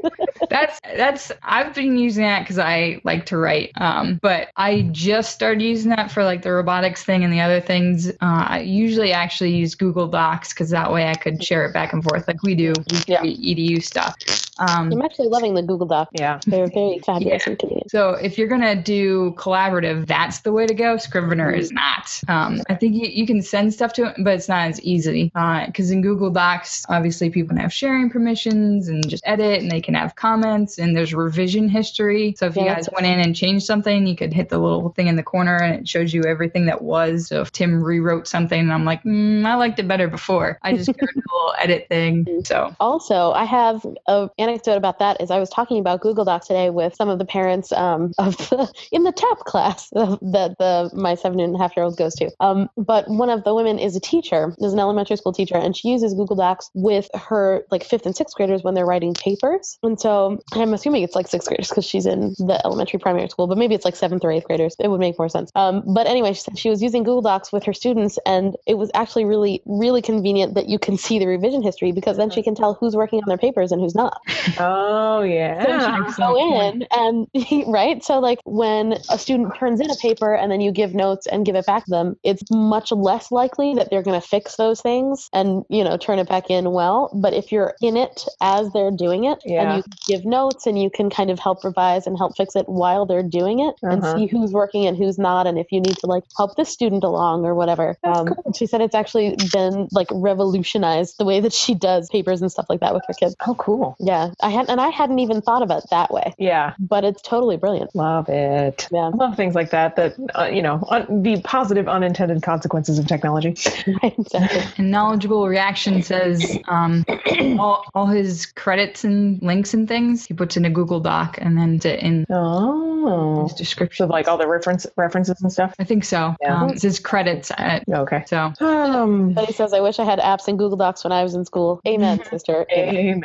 That's that's I've been using that because I like to write. Um, but I just started using that for like the robotics thing and the other things. Uh, I usually actually use Google Docs because that way I could share it back and forth like we do with Yeah. edu stuff. Um, I'm actually loving the Google Doc. yeah. They're very fabulous convenient. So if you're gonna do collaborative, that's the way to go. Scrivener is not. Um, I think you, you can send stuff to it, but it's not as easy. Because in Google Docs, obviously people can have sharing permissions and just edit, and they can have comments, and there's revision history. So if you guys went in and changed something, you could hit the little thing in the corner, and it shows you everything that was. So if Tim rewrote something, and I'm like, mm, I liked it better before. I just go to the little edit thing. So Also, I have an anecdote about that. Is I was talking about Google Docs today with some of the parents um, of the, in the TAP class that the my seven and a half year old goes to. Um, but one of the women is a teacher, is an elementary school teacher, and she uses Google Docs with her like fifth and sixth graders when they're writing papers. And so I'm assuming it's like sixth graders because she's in the elementary primary school, but maybe it's like seventh or eighth graders. It would make more sense. Um, but anyway, she said she was using Google Docs with her students, and it was actually really, really convenient that you can see the revision history because then she can tell who's working on their papers and who's not. Oh So yeah. she can go point. in and right. So like when a student turns in a paper and then you give notes and give it back to them, it's much less likely that they're going to fix those things and you know turn it back in well. But if you're in it as they're doing it Yeah. and you give notes and you can kind of help revise and help fix it while they're doing it and Uh-huh. see who's working and who's not and if you need to like help this student along or whatever. Um, cool. She said it's actually been like revolutionized the way that she does papers and stuff like that with her kids. Oh, cool. Yeah, I had and I hadn't even thought about it that way, Yeah. but it's totally brilliant. Love it. Yeah, love things like that. That uh, you know, un- the positive unintended consequences of technology. right, exactly. And knowledgeable reaction says um, all, all his credits and links and things he puts in a Google Doc and then to in Oh. his description. So like all the reference references and stuff. I think so. Yeah. Um, it's his credits. At, Okay. so Um. Betty says, "I wish I had apps in Google Docs when I was in school." Amen, sister. Amen.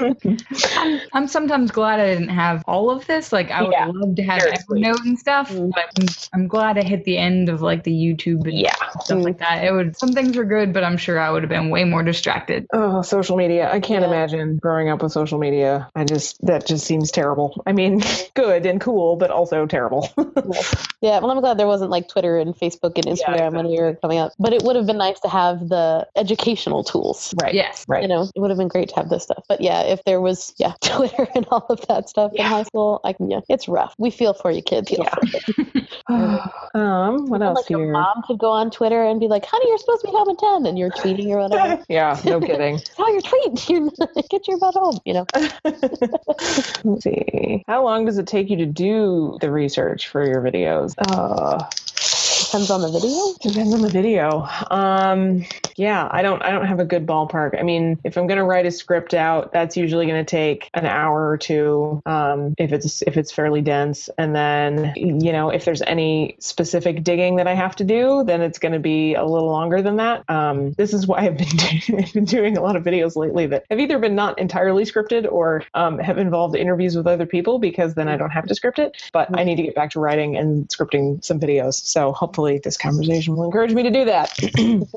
Amen. I'm sometimes glad I didn't have all of this. Like I would Yeah. love to have Seriously. Evernote and stuff, Mm. but I'm, I'm glad I hit the end of like the YouTube and yeah. stuff like that. It would some things were good, but I'm sure I would have been way more distracted. Oh, social media. I can't Yeah. imagine growing up with social media. I just, that just seems terrible. I mean, good and cool, but also terrible. Yeah, well, I'm glad there wasn't like Twitter and Facebook and Instagram when we were coming up. But it would have been nice to have the educational tools. right. Yes. Right. You know, it would have been great to have this stuff. But yeah, if there was, yeah, Twitter and all of that stuff in high school, I can, yeah, it's rough. We feel for you, kids. Feel Yeah. um, what else like your here? mom could go on Twitter and be like, "Honey, you're supposed to be home at 10 and you're tweeting or whatever. yeah, no kidding. oh, you're tweeting. You're get your butt home. You know. Let's see. How long does it take you to do the research for your videos? Uh, Depends on the video. Depends on the video. Um, yeah, I don't I don't have a good ballpark. I mean, if I'm gonna write a script out, that's usually gonna take an hour or two. Um, if it's if it's fairly dense, and then you know if there's any specific digging that I have to do, then it's gonna be a little longer than that. Um, this is why I've been doing, I've been doing a lot of videos lately that have either been not entirely scripted or um, have involved interviews with other people because then I don't have to script it. But I need to get back to writing and scripting some videos. So hopefully this conversation will encourage me to do that.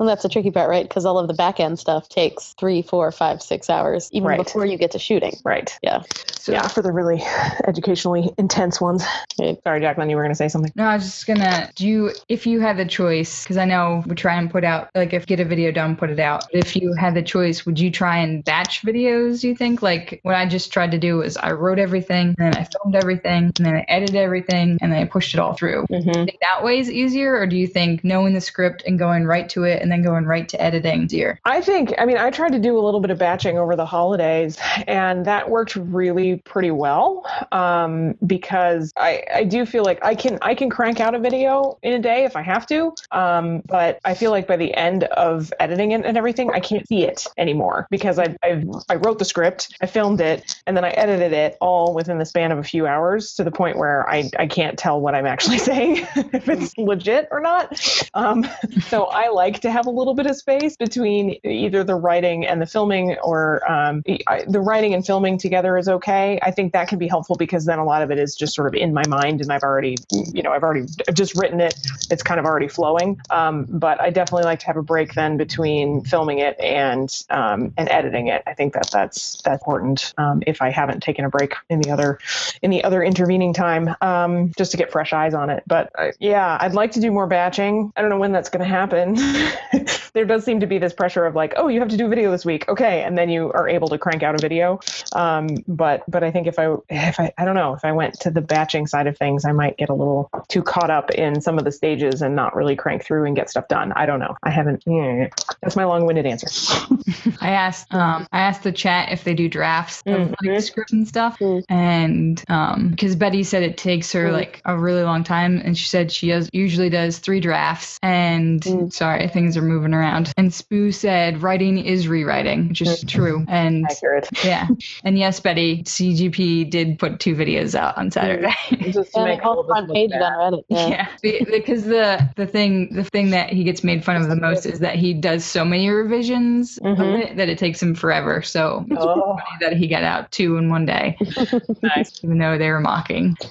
And that's the tricky part, right? Because all of the back end stuff takes three, four, five, six hours, even Right. before you get to shooting. right. Yeah. So yeah, for the really educationally intense ones. Right. Sorry, Jacqueline, you were going to say something. No, I was just gonna do you if you had the choice, because I know we try and put out like if get a video done, put it out. If you had the choice, would you try and batch videos? You think like what I just tried to do was I wrote everything, and then I filmed everything, and then I edited everything, and then I pushed it all through. Mm-hmm. Do think that way is easier, or do you think knowing the script and going right to it, and then going right to editing easier? I think, I mean, I tried to do a little bit of batching over the holidays, and that worked really, pretty well um, because I, I do feel like I can I can crank out a video in a day if I have to. Um, but I feel like by the end of editing it and everything, I can't see it anymore because I I, I wrote the script, I filmed it, and then I edited it all within the span of a few hours to the point where I, I can't tell what I'm actually saying if it's legit or not. Um, so I like to have a little bit of space between either the writing and the filming or um, I, the writing and filming together is okay. I think that can be helpful because then a lot of it is just sort of in my mind and I've already, you know, I've already I've just written it. It's kind of already flowing. Um, but I definitely like to have a break then between filming it and um, and editing it. I think that that's that's important. Um, if I haven't taken a break in the other in the other intervening time, um, just to get fresh eyes on it. But uh, yeah, I'd like to do more batching. I don't know when that's going to happen. there does seem to be this pressure of like, oh, you have to do a video this week, okay, and then you are able to crank out a video. Um, but but I think if I if I I don't know if I went to the batching side of things, I might get a little too caught up in some of the stages and not really crank through and get stuff done. I don't know. I haven't. Yeah, that's my long-winded answer. I asked um I asked the chat if they do drafts of like Mhm. scripts and stuff, Mm. and um because Betty said it takes her Mm. like a really long time, and she said she does usually does three drafts. And Mm. sorry, things are moving around. And Spoo said writing is rewriting, which is true. And Accurate. yeah, and yes, Betty, CGP did put two videos out on Saturday. Just Yeah, make all of us front page on Reddit. Yeah. Yeah, because the the thing the thing that he gets made fun of the most is that he does so many revisions of Mhm. it that it takes him forever. So it's Oh, funny that he got out two in one day, nice. even though they were mocking.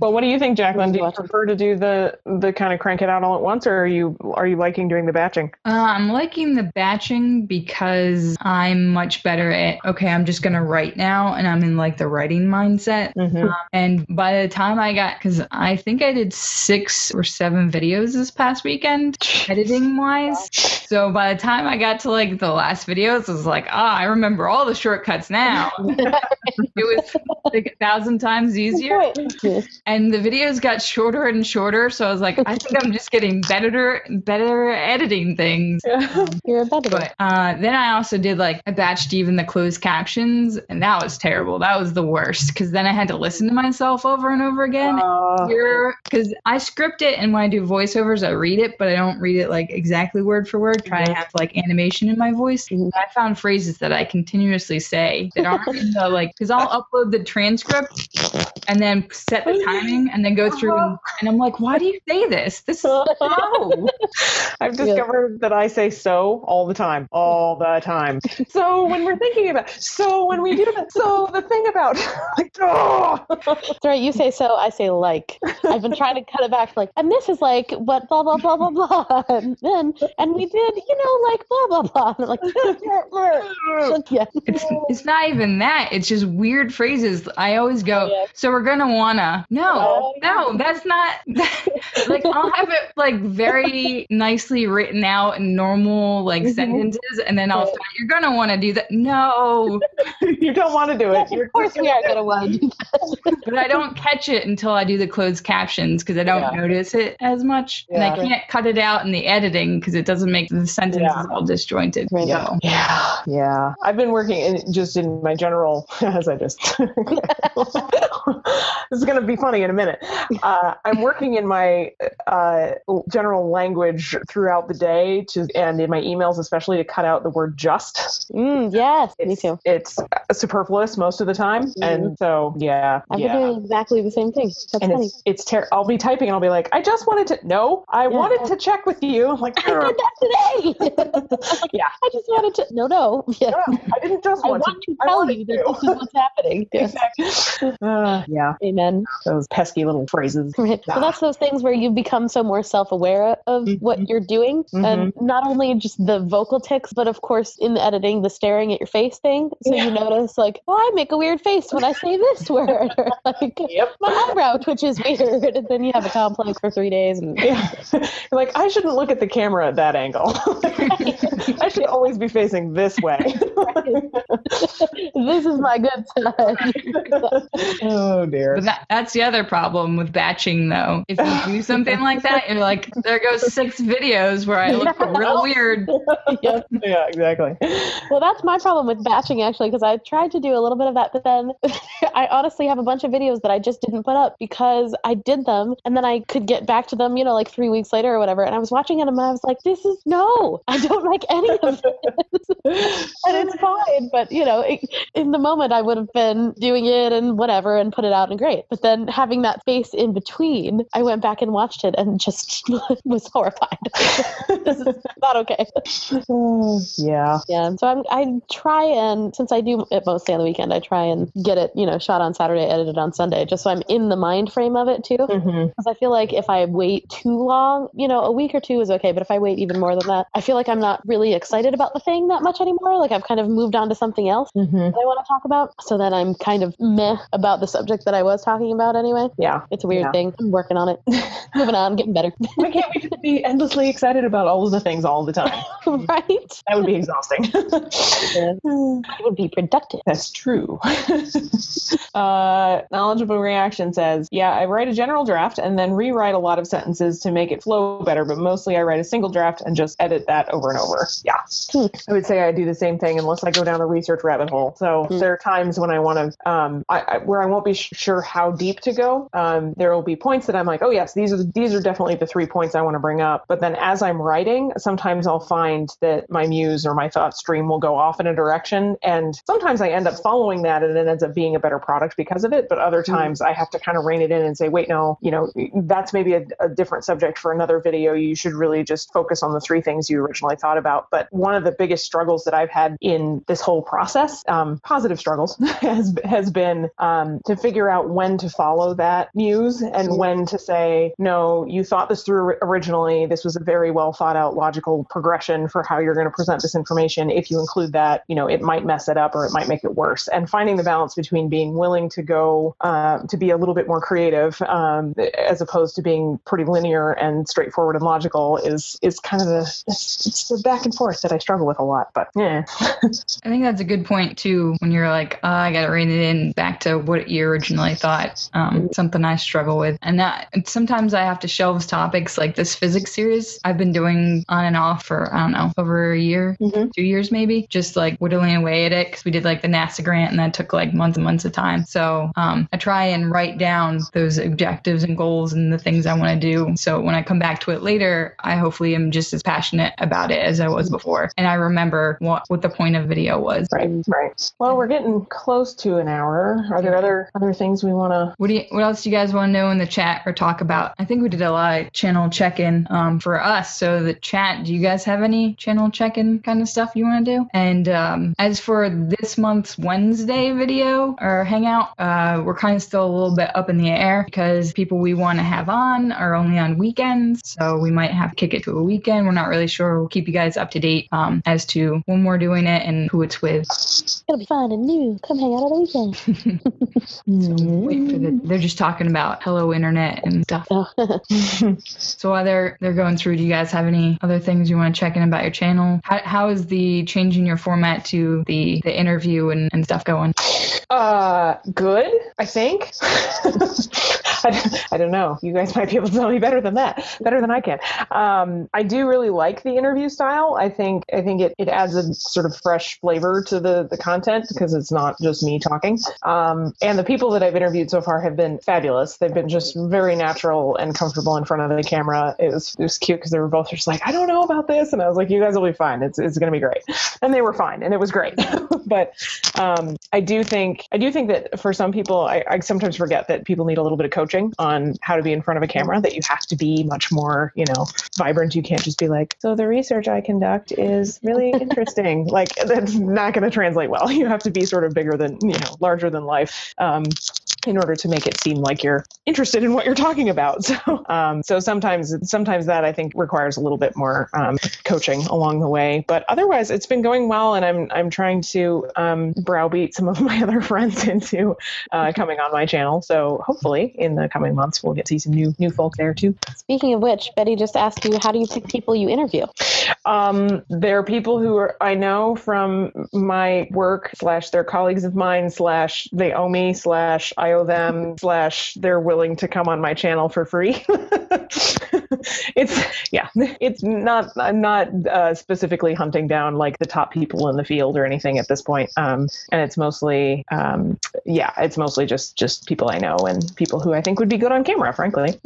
Well, what do you think, Jacqueline? Do you prefer to do the the kind of crank it out all at once, or are you are you liking doing the batching? Uh, I'm liking the batching because I'm much better at okay. I'm just gonna write now, and I'm in like the writing mindset. Mm-hmm. Um, and by the time I got, because I think I did six or seven videos this past weekend, editing wise. So by the time I got to like the last videos, I was like, ah, I remember all the shortcuts now. it was like a thousand times easier. And the videos got shorter and shorter. So I was like, I think I'm just getting better, better editing things. You're a better. But uh, then I also did like I batched even the closed captions, and that was terrible. That was the worst because then I had to listen to myself over and over again. Uh, Because I script it, and when I do voiceovers, I read it, but I don't read it like exactly word for word. Try to have like animation in my voice. Mhm. I found phrases that I continuously say that aren't in the like because I'll upload the transcript and then set the timing and then go through and, and I'm like, why do you say this? This is no. I've discovered that I say so all the time, all the time. So when we're thinking about, so when we do that, so the thing about, like, oh. That's right. You say so. I say like. I've been trying to cut it back. Like, and this is like what blah blah blah blah blah. And then and we did you know like blah blah blah. Like, yeah. It's it's not even that. It's just weird phrases. I always go, Yeah. so we're gonna wanna. No, Oh, no, that's not like I'll have it like very nicely written out in normal like Mhm. sentences and then I'll Right. you're gonna wanna do that. No. you don't want to do it. You're Of course we are gonna want to do But I don't catch it until I do the closed captions because I don't Yeah. notice it as much. And I can't cut it out in the editing because it doesn't make the sentences Yeah. all disjointed. Right. So Yeah, yeah. I've been working in, just in my general, as I just. this is to be funny in a minute. Uh, I'm working in my uh, general language throughout the day, to and in my emails especially to cut out the word "just." Mm, yes, me It's, too. it's superfluous most of the time, and so yeah, I've yeah. been doing exactly the same thing. That's and funny. it's it's ter- I'll be typing and I'll be like, I just wanted to no, I wanted to check with you. I'm like, I did that today. Yeah. I just wanted to. No, no. Yeah. "No, I didn't just I want, want to tell you that this is what's happening. Exactly. Uh, yeah, Amen. those pesky little phrases. Right. So that's those things where you become so more self-aware of what Mhm. you're doing, and Mm-hmm. not only just the vocal tics, but of course in the editing, the staring at your face thing. So Yeah. you notice, like, oh, I make a weird face when I say this word, or like Yep. my eyebrow twitches weird, and then you have a complex for three days. And Yeah. Like, I shouldn't look at the camera at that angle. I should always be facing this way. this is my good side. oh dear. But that, that's the other problem with batching, though. If you do something like that, you're like, there goes six videos where I look real weird. Yep. yeah, exactly. Well, that's my problem with batching actually, because I tried to do a little bit of that, but then I honestly have a bunch of videos that I just didn't put up because I did them and then I could get back to them, you know, like three weeks later or whatever. And I was watching it and I was like, this is no, I don't like any of this. and it's fine. But, you know, it, in the moment, I would have been doing it and whatever and put it out and great. But then having that space in between, I went back and watched it and just was horrified. this is not okay. yeah. Yeah. So I'm, I try and, since I do it mostly on the weekend, I try and get it, you know, shot on Saturday, edited on Sunday, just so I'm in the mind frame of it too. Because I feel like if I wait too long, you know, a week or two is okay. But if I wait even more than that, I feel like I'm not really excited about the thing that much anymore. Like I've kind of moved on to something else hmm that I want to talk about. So then I'm kind of meh about the subject that I was talking about anyway. Yeah. It's a weird Yeah. thing. I'm working on it. Moving on, getting better. Why can't we just be endlessly excited about all of the things all the time? right? That would be exhausting. It would be productive. That's true. uh, knowledgeable reaction says, "Yeah, I write a general draft and then rewrite a lot of sentences to make it flow better, but mostly I write a single draft and just edit that over and over." Yeah, Hmm. I would say I do the same thing unless I go down a research rabbit hole. So Hmm. there are times when I want to, um, I, I, where I won't be sh- sure how deep to go. Um, there will be points that I'm like, "Oh yes, these are these are definitely the three points I want to bring up." But then as I'm writing, sometimes I'll find that my muse or my thought stream will go off in a direction, and sometimes I end up following that, and it ends up being a better product because of it. But other times I have to kind of rein it in and say, "Wait, no, you know, that's maybe a, a different subject for another video. You should really just focus on the three things you originally thought about." But one of the biggest struggles that I've had in this whole process, um, positive struggles, has has been um, to figure out when to follow that muse and when to say, "No, you thought this through originally. This was a very well thought out logical progression for how you're going to present this information. If you include that, you know, it might mess it up or it might make it worse." And finding the balance between being willing to go uh, to be a little bit more creative um, as opposed to being pretty linear and straightforward and logical is is kind of the it's, it's the back and forth that I struggle with a lot. But yeah, I think that's a good point too. When you're like, oh, I got to rein it in back to what you originally thought. Um, something I struggle with, and that and sometimes I have to shelve topics like this physics series I've been doing on and off for I don't know over a year, Mhm. two years maybe, just like whittling away at it because we did like the NASA grant and that took like months and months of time. So um, I try and write down those objectives and goals and the things I want to do. So when I come back to it later, I hopefully am just as passionate about it as I was before, and I remember what what the point of video was. right, right. Well, we're getting close to an hour. Are there other other things we want to? What do you, what else do you guys want to know in the chat or talk about? I think we did a lot of channel check-in um, for us. So the chat, do you guys have any channel check-in kind of stuff you want to do? And um, as for this month's Wednesday video or hangout, uh, we're kind of still a little bit up in the air because people we want to have on are only on weekends. So we might have to kick it to a weekend. We're not really sure. We'll keep you guys up to date um, as to when we're doing it and who it's with. It'll be fun and new. Come hang out on the weekend. Wait for the, they're just talking about hello internet and stuff. Oh. So while they're they're going through, do you guys have any other things you want to check in about your channel? How, how is the changing your format to the the interview and, and stuff going? Uh, good. I think. I, don't- I don't know. You guys might be able to tell me better than that, better than I can. Um, I do really like the interview style. I think I think it, it adds a sort of fresh flavor to the the content because it's not just me talking. Um, and the people that I've interviewed so far have been fabulous. They've been just very natural and comfortable in front of the camera. It was it was cute because they were both just like, I don't know about this, and I was like, you guys will be fine. It's it's gonna be great, and they were fine, and it was great. but um, I do think I do think that for some people, I, I sometimes forget that people need a little bit of coaching on how to be in front of a camera. That you have to be much more, you know, vibrant. You can't just be like, so the research I conduct is really interesting. like that's not going to translate well. You have to be sort of bigger than, you know, larger than life. Um, in order to make it seem like you're interested in what you're talking about. So, um, so sometimes, sometimes that I think requires a little bit more um, coaching along the way. But otherwise, it's been going well, and I'm I'm trying to um, browbeat some of my other friends into uh, coming on my channel. So hopefully, in the coming months, we'll get to see some new new folk there too. Speaking of which, Betty just asked you, how do you pick people you interview? Um, there are people who are, I know from my work slash they're colleagues of mine slash they owe me slash I owe them slash they're willing to come on my channel for free. it's yeah, it's not. I'm not uh, specifically hunting down like the top people in the field or anything at this point. Um, and it's mostly, um, yeah, it's mostly just just people I know and people who I think would be good on camera. Frankly,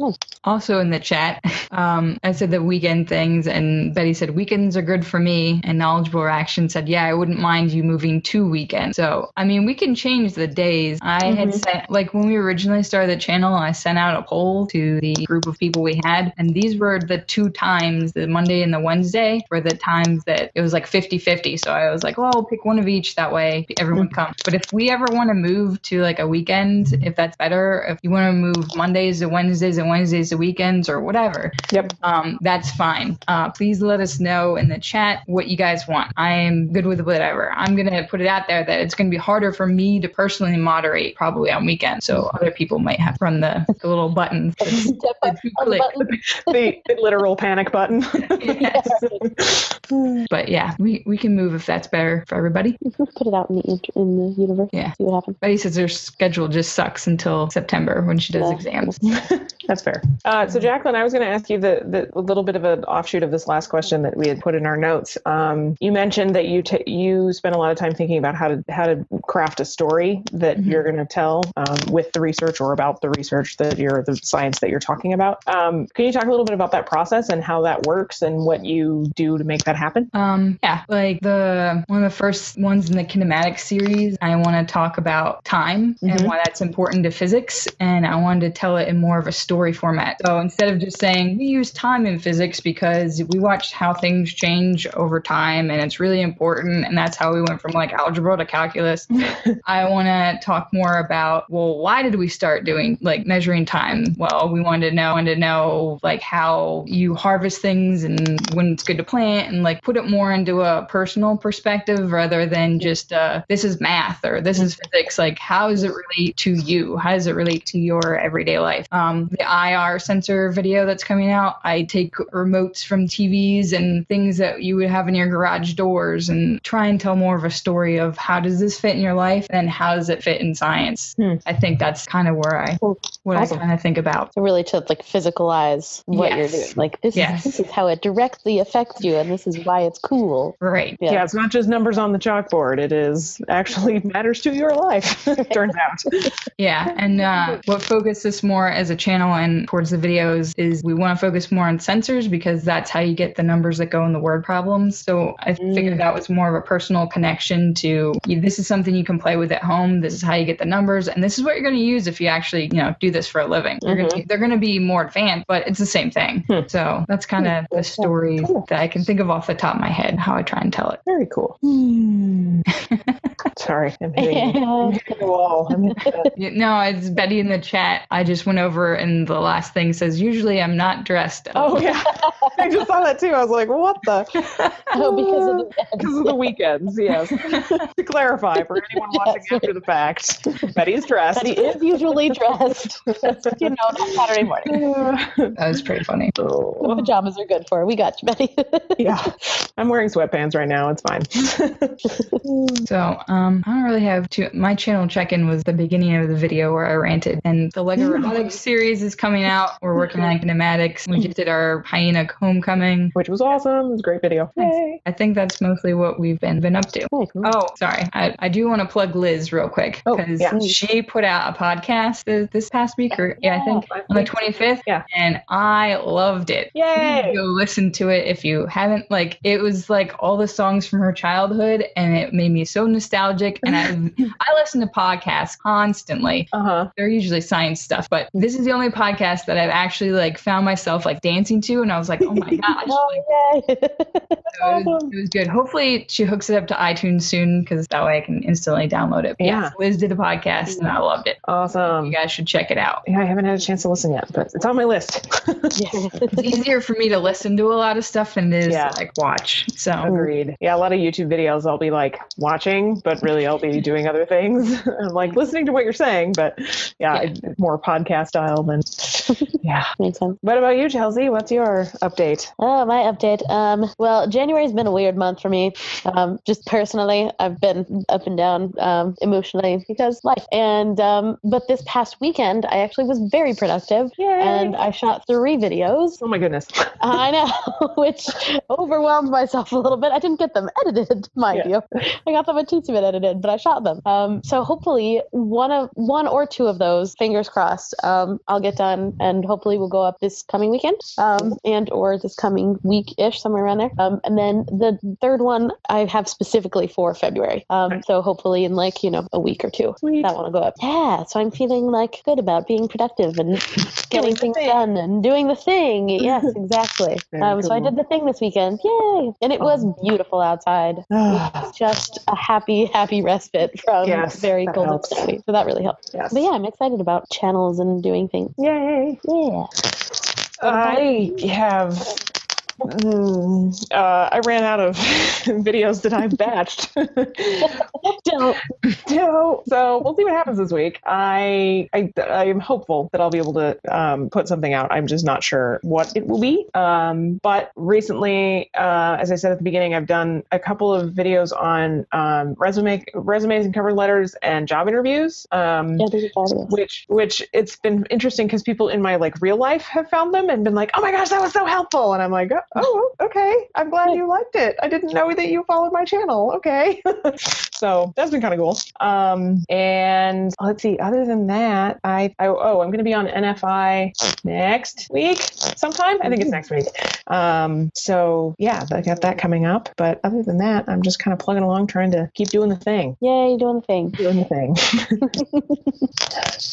Also in the chat, um, I said the weekend things, and Betty said weekends are good for me. And knowledgeable reaction said, yeah, I wouldn't mind you moving to weekends. So I mean, we can change the days. I had sent like when we originally started the channel, I sent out a poll to the group of people we had, and these were the two times, the Monday and the Wednesday, were the times that it was like 50-50. So I was like, well, I'll pick one of each. That way everyone comes. But if we ever want to move to like a weekend, if that's better, if you want to move Mondays to Wednesdays and Wednesdays to weekends or whatever, yep. um, that's fine. Uh, please let us know in the chat what you guys want. I am good with whatever. I'm going to put it out there that it's going to be harder for me to personally moderate probably on weekends. So other people might have to run the, the little buttons. to- Step to up on the click. button. the, the literal panic button. Yes. But yeah, we, we can move if that's better for everybody. Put it out in the in the universe. Yeah. See what happens. Betty says her schedule just sucks until September when she does Yeah. exams. That's fair. Uh, so, Jacqueline, I was going to ask you the, the a little bit of an offshoot of this last question that we had put in our notes. Um, you mentioned that you t- you spent a lot of time thinking about how to how to craft a story that Mhm. you're going to tell um, with the research or about the research that you're the science that you're talking about. Um, can you talk a little bit about that process and how that works and what you do to make that happen? Um, yeah, like the one of the first ones in the kinematic series, I want to talk about time and Mhm. why that's important to physics, and I wanted to tell it in more of a story format. So instead of just saying we use time in physics because we watched how things change over time and it's really important, and that's how we went from like algebra to calculus. I want to talk more about well, why did we start doing like measuring time? Well, we wanted to know, and to know like how you harvest things and when it's good to plant, and like put it more into a personal perspective rather than just uh, this is math or this is physics. Like, how does it relate to you? How does it relate to your everyday life? Um, the IR sensor video that's coming out, I take remotes from TVs and things that you would have in your garage doors and try and tell more of a story of how does this fit in your life and how does it fit in science. Hmm. I think that's kind of where I Cool. what Awesome. I kind of think about. So really to like physicalize what you're doing. Like this Yes. is this is how it directly affects you and this is why it's cool. Right. Yeah. Yeah. it's not just numbers on the chalkboard. It is actually matters to your life. turns out. Yeah, and uh, what focuses more as a channel and towards the videos is we want to focus more on sensors because that's how you get the numbers that go in the word problems. So I figured that was more of a personal connection to this is something you can play with at home. This is how you get the numbers, and this is what you're going to use if you actually you know do this for a living. You're gonna, they're going to be more advanced, but it's the same thing. Hmm. So that's kind of the story Cool. that I can think of off the top of my head how I try and tell it. Very cool. Sorry, I'm hitting, I'm hitting the wall. Hitting No, it's Betty in the chat. I just went over, and the last thing says, "Usually, I'm not dressed." oh yeah, I just saw that too. I was like, what the? Oh, because of the because of the weekends. Yes. to clarify for anyone watching Yes. after the fact, Betty's dressed. Betty is usually dressed. you know, not Saturday morning. that was pretty funny. The pajamas are good for her. We got you, Betty. yeah, I'm wearing sweatpants right now. It's fine. So, um, I don't really have too. My channel check-in was the beginning of the video where I ranted, and the Lego Robotics series is coming out. We're working on kinematics. We just did our Hyena Homecoming. Which was awesome. It was a great video. Yay. I think that's mostly what we've been been up to. Nice. Oh, sorry. I, I do want to plug Liz real quick Oh, because yeah. she put out a podcast this, this past week, or yeah, I think on the 25th. Yeah. And I loved it. Yay. Go listen to it if you haven't. Like, it was like all the songs from her childhood, and it made me so nostalgic. And I, I listen to podcasts constantly. Uh huh. They're usually science stuff, but this is the only podcast that I've actually like found myself like dancing to, and I was like, oh my gosh, like, Oh, yay. so it, was, it was good. Hopefully, she hooks it up to iTunes soon because that way I can instantly download it. But Yeah. yes, Liz did a podcast and I loved it. Awesome. You Awesome. guys should check it out. Yeah, I haven't had a chance to listen yet, but it's on my list. It's easier for me to listen to a lot of stuff than it is Yeah. to like watch. So Agreed. Yeah, a lot of YouTube videos I'll be like watching, but really I'll be doing other things. I'm like listening to what you're saying, but yeah, Yeah. it's more podcast style than Yeah. Makes sense. What about you, Chelsea? What's your update? Oh, my update. Um, well, January's been a weird month for me. Um, just personally, I've been up and down um, emotionally because life. And um, but this past weekend, I actually was very productive, Yay. and I shot three videos. Oh my goodness. I know, which overwhelmed myself a little bit. I didn't get them edited, mind Yeah. you. I got them a teensy bit edited, but I shot them. Um, so hopefully one of one or two of those, fingers crossed, um, I'll get done, and hopefully we'll go up this coming weekend, um, and or this coming week ish, somewhere around there. Um, and then the third one I have specifically for February. Um, so hopefully in like you know a week or two, Sweet. that one will go up. Yeah, so I'm feeling like good about being productive and getting things thing. done and doing the thing. Yes, exactly. Um, so I did the thing this weekend. Yay! And it was beautiful outside. Just a happy, happy respite from Yes, very cold and snowy. So that really helped. yes. But yeah, I'm excited about channels and doing things. Yay. Yeah. I have. Mm, uh, I ran out of videos that I've batched. Don't. no. So we'll see what happens this week. I, I I am hopeful that I'll be able to um, put something out. I'm just not sure what it will be. Um, but recently, uh, as I said at the beginning, I've done a couple of videos on um, resume resumes and cover letters and job interviews. Um, Yeah, these are fabulous. which which it's been interesting because people in my like real life have found them and been like oh my gosh that was so helpful and i'm like oh Oh, okay. I'm glad you liked it. I didn't know that you followed my channel. Okay so that's been kind of cool um and let's see other than that i, I oh i'm gonna be on nfi next week sometime i think it's next week um so yeah i got that coming up but other than that i'm just kind of plugging along trying to keep doing the thing Yay, doing the thing. doing the thing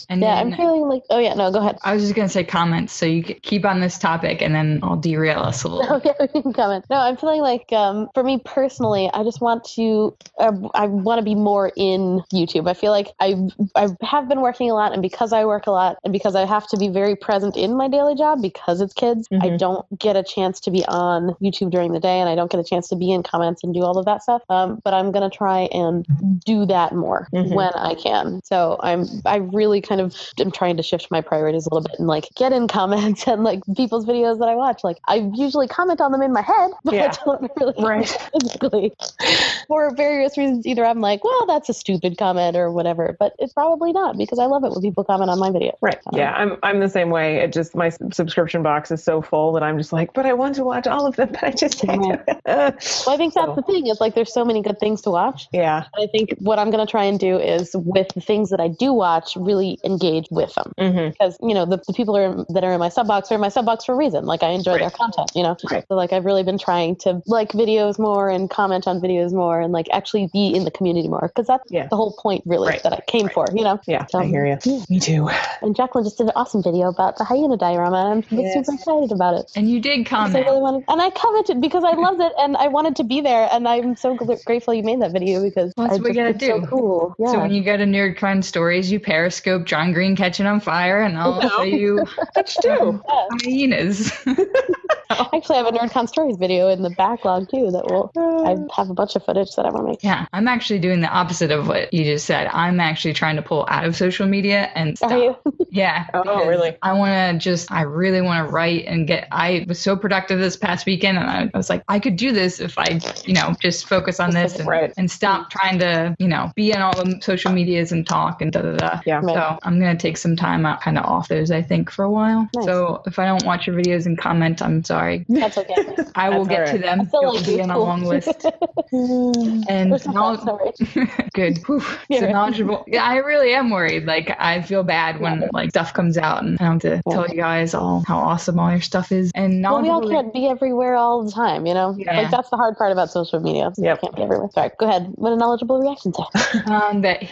And Yeah, then I'm feeling like. Oh yeah, no, go ahead. I was just gonna say comments, so you keep on this topic, and then I'll derail us a little. Okay, we can comment. No, I'm feeling like, um, for me personally, I just want to, uh, I want to be more in YouTube. I feel like I I have been working a lot, and because I work a lot, and because I have to be very present in my daily job because it's kids, I Mhm. don't get a chance to be on YouTube during the day, and I don't get a chance to be in comments and do all of that stuff. Um, but I'm gonna try and do that more Mhm. when I can. So I'm I really kind of am trying to shift my priorities a little bit and like get in comments and like people's videos that I watch. Like I usually comment on them in my head, but Yeah. I don't really Right. physically. For various reasons, either I'm like, well, that's a stupid comment or whatever, but it's probably not because I love it when people comment on my video. Right. Yeah, I'm I'm the same way. It just my subscription box is so full that I'm just like, but I want to watch all of them, but I just can't. Well, I think that's So- the thing. Is like there's so many good things to watch. yeah. I think what I'm gonna try and do is with the things that I do watch, really engage with them. Mm-hmm. because you know the, the people are, that are in my sub box are in my sub box for a reason like i enjoy their content you know Right. so like i've really been trying to like videos more and comment on videos more and like actually be in the community more because that's Yeah. the whole point really Right. that i came for you know Yeah, I Um, hear you. yeah. Me too. and jacqueline just did an awesome video about the hyena diorama and i'm Yes. super excited about it And you did because I comment. really wanted, and I commented because I loved it, and I wanted to be there, and I'm so gl- grateful you made that video because Well, that's I what we just- gotta it's do. So cool, yeah. So when you go to NerdCon stories, you periscope John Green catching on fire, and I'll No. show you That's true. Yeah. hyenas. Actually, I have a NerdCon Stories video in the backlog too that will. I um, have a bunch of footage that I want to make. yeah, I'm actually doing the opposite of what you just said. I'm actually trying to pull out of social media and stop. Are you? Yeah. Oh, really? I want to just, I really want to write and get, I was so productive this past weekend and I, I was like, I could do this if I, you know, just focus on this and, Right. and stop trying to, you know, be on all the social medias and talk and da da da. Yeah. Right. So I'm going to take some time out kind of off those, I think, for a while. Nice. So if I don't watch your videos and comment, I'm sorry. That's okay. I will That's get all to them. I feel It will like be you. on a long list. And There's no now- Good. Whew. Yeah, So right. knowledgeable. Yeah, I really am worried. Like I feel bad when like stuff comes out and I have to Yeah. tell you guys all how awesome all your stuff is. And Well, we all can't be everywhere all the time, you know? Yeah. Like, that's the hard part about social media. so Yep. You can't be everywhere. Sorry, go ahead. What a knowledgeable reaction to. um, that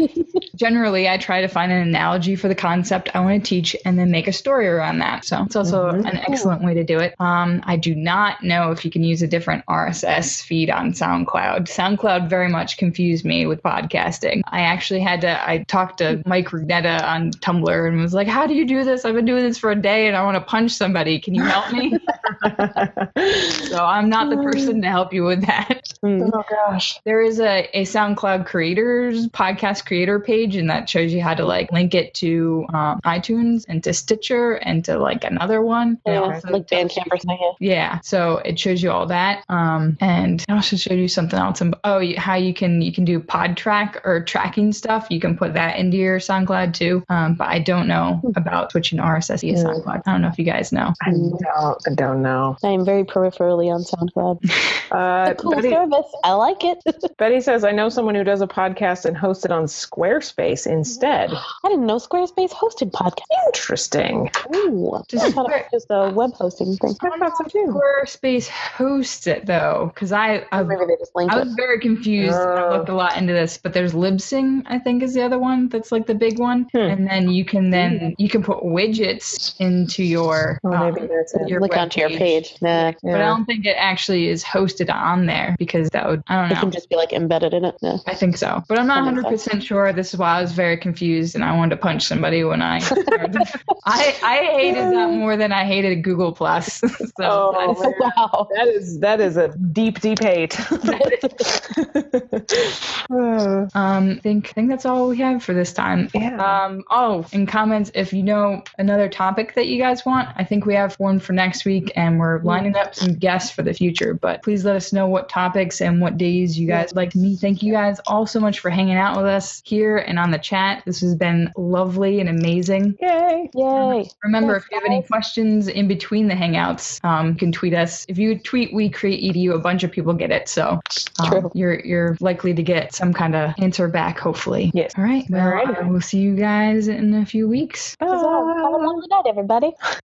generally I try to find an analogy for the concept I want to teach and then make a story around that. So it's also Mhm. an excellent way to do it. Um, I do not know if you can use a different RSS feed on SoundCloud. SoundCloud very much confused me with podcasting. I actually had to, I talked to Mike Rugnetta on Tumblr and was like, How do you do this? I've been doing this for a day and I want to punch somebody. Can you help me? so I'm not the person to help you with that. Mm. oh gosh. There is a, a SoundCloud creators podcast creator page, and that shows you how to like link it to um, iTunes and to Stitcher and to like another one. Yeah, also like tells Bandcamp or something. Yeah. yeah, so it shows you all that, um, and it also showed you something else. Oh, you- how you can you can do Podtrac or tracking stuff. You can put that into your SoundCloud too. Um, but I don't know about switching RSS via Yeah. SoundCloud. I don't know if you guys know. I don't, I don't know. I am very peripherally on SoundCloud. Uh, Cool Betty, service. I like it. Betty says, I know someone who does a podcast and hosts it on Squarespace instead. I didn't know Squarespace hosted podcasts. Interesting. Ooh, Just I thought it was just a web hosting thing. I thought so too. Squarespace hosts it though, because I I've, Maybe they just linked I it. was very confused. I Oh. looked a lot into this, but there's Libsyn, I think, is the other one that's like the big one, Hmm. and then you can then you can put widgets into your Oh, um, maybe that's it. your Look web onto your page. Nah, But I don't think it actually is hosted on there because that would I don't know. It can just be like embedded in it. Yeah. I think so, but I'm not 100 percent sure. This is why I was very confused, and I wanted to punch somebody when I. I I hated that more than I hated Google Plus. so Oh, that is, wow, that is that is a deep, deep hate. Um, I think I think that's all we have for this time. yeah. Um, oh, in comments, if you know another topic that you guys want, I think we have one for next week, and we're lining up some guests for the future. But please let us know what topics and what days you guys would like me. Thank you guys all so much for hanging out with us here and on the chat. This has been lovely and amazing. Yay. Yay. Remember, Yes, if you have any questions in between the hangouts, um, you can tweet us. If you tweet "We Create Edu," a bunch of people get it, so um, True. you're you're likely to get some kind of answer back. Hopefully. Yes. All right. Well, Alrighty. uh, we'll see you guys in a few weeks. Have a lovely night, everybody.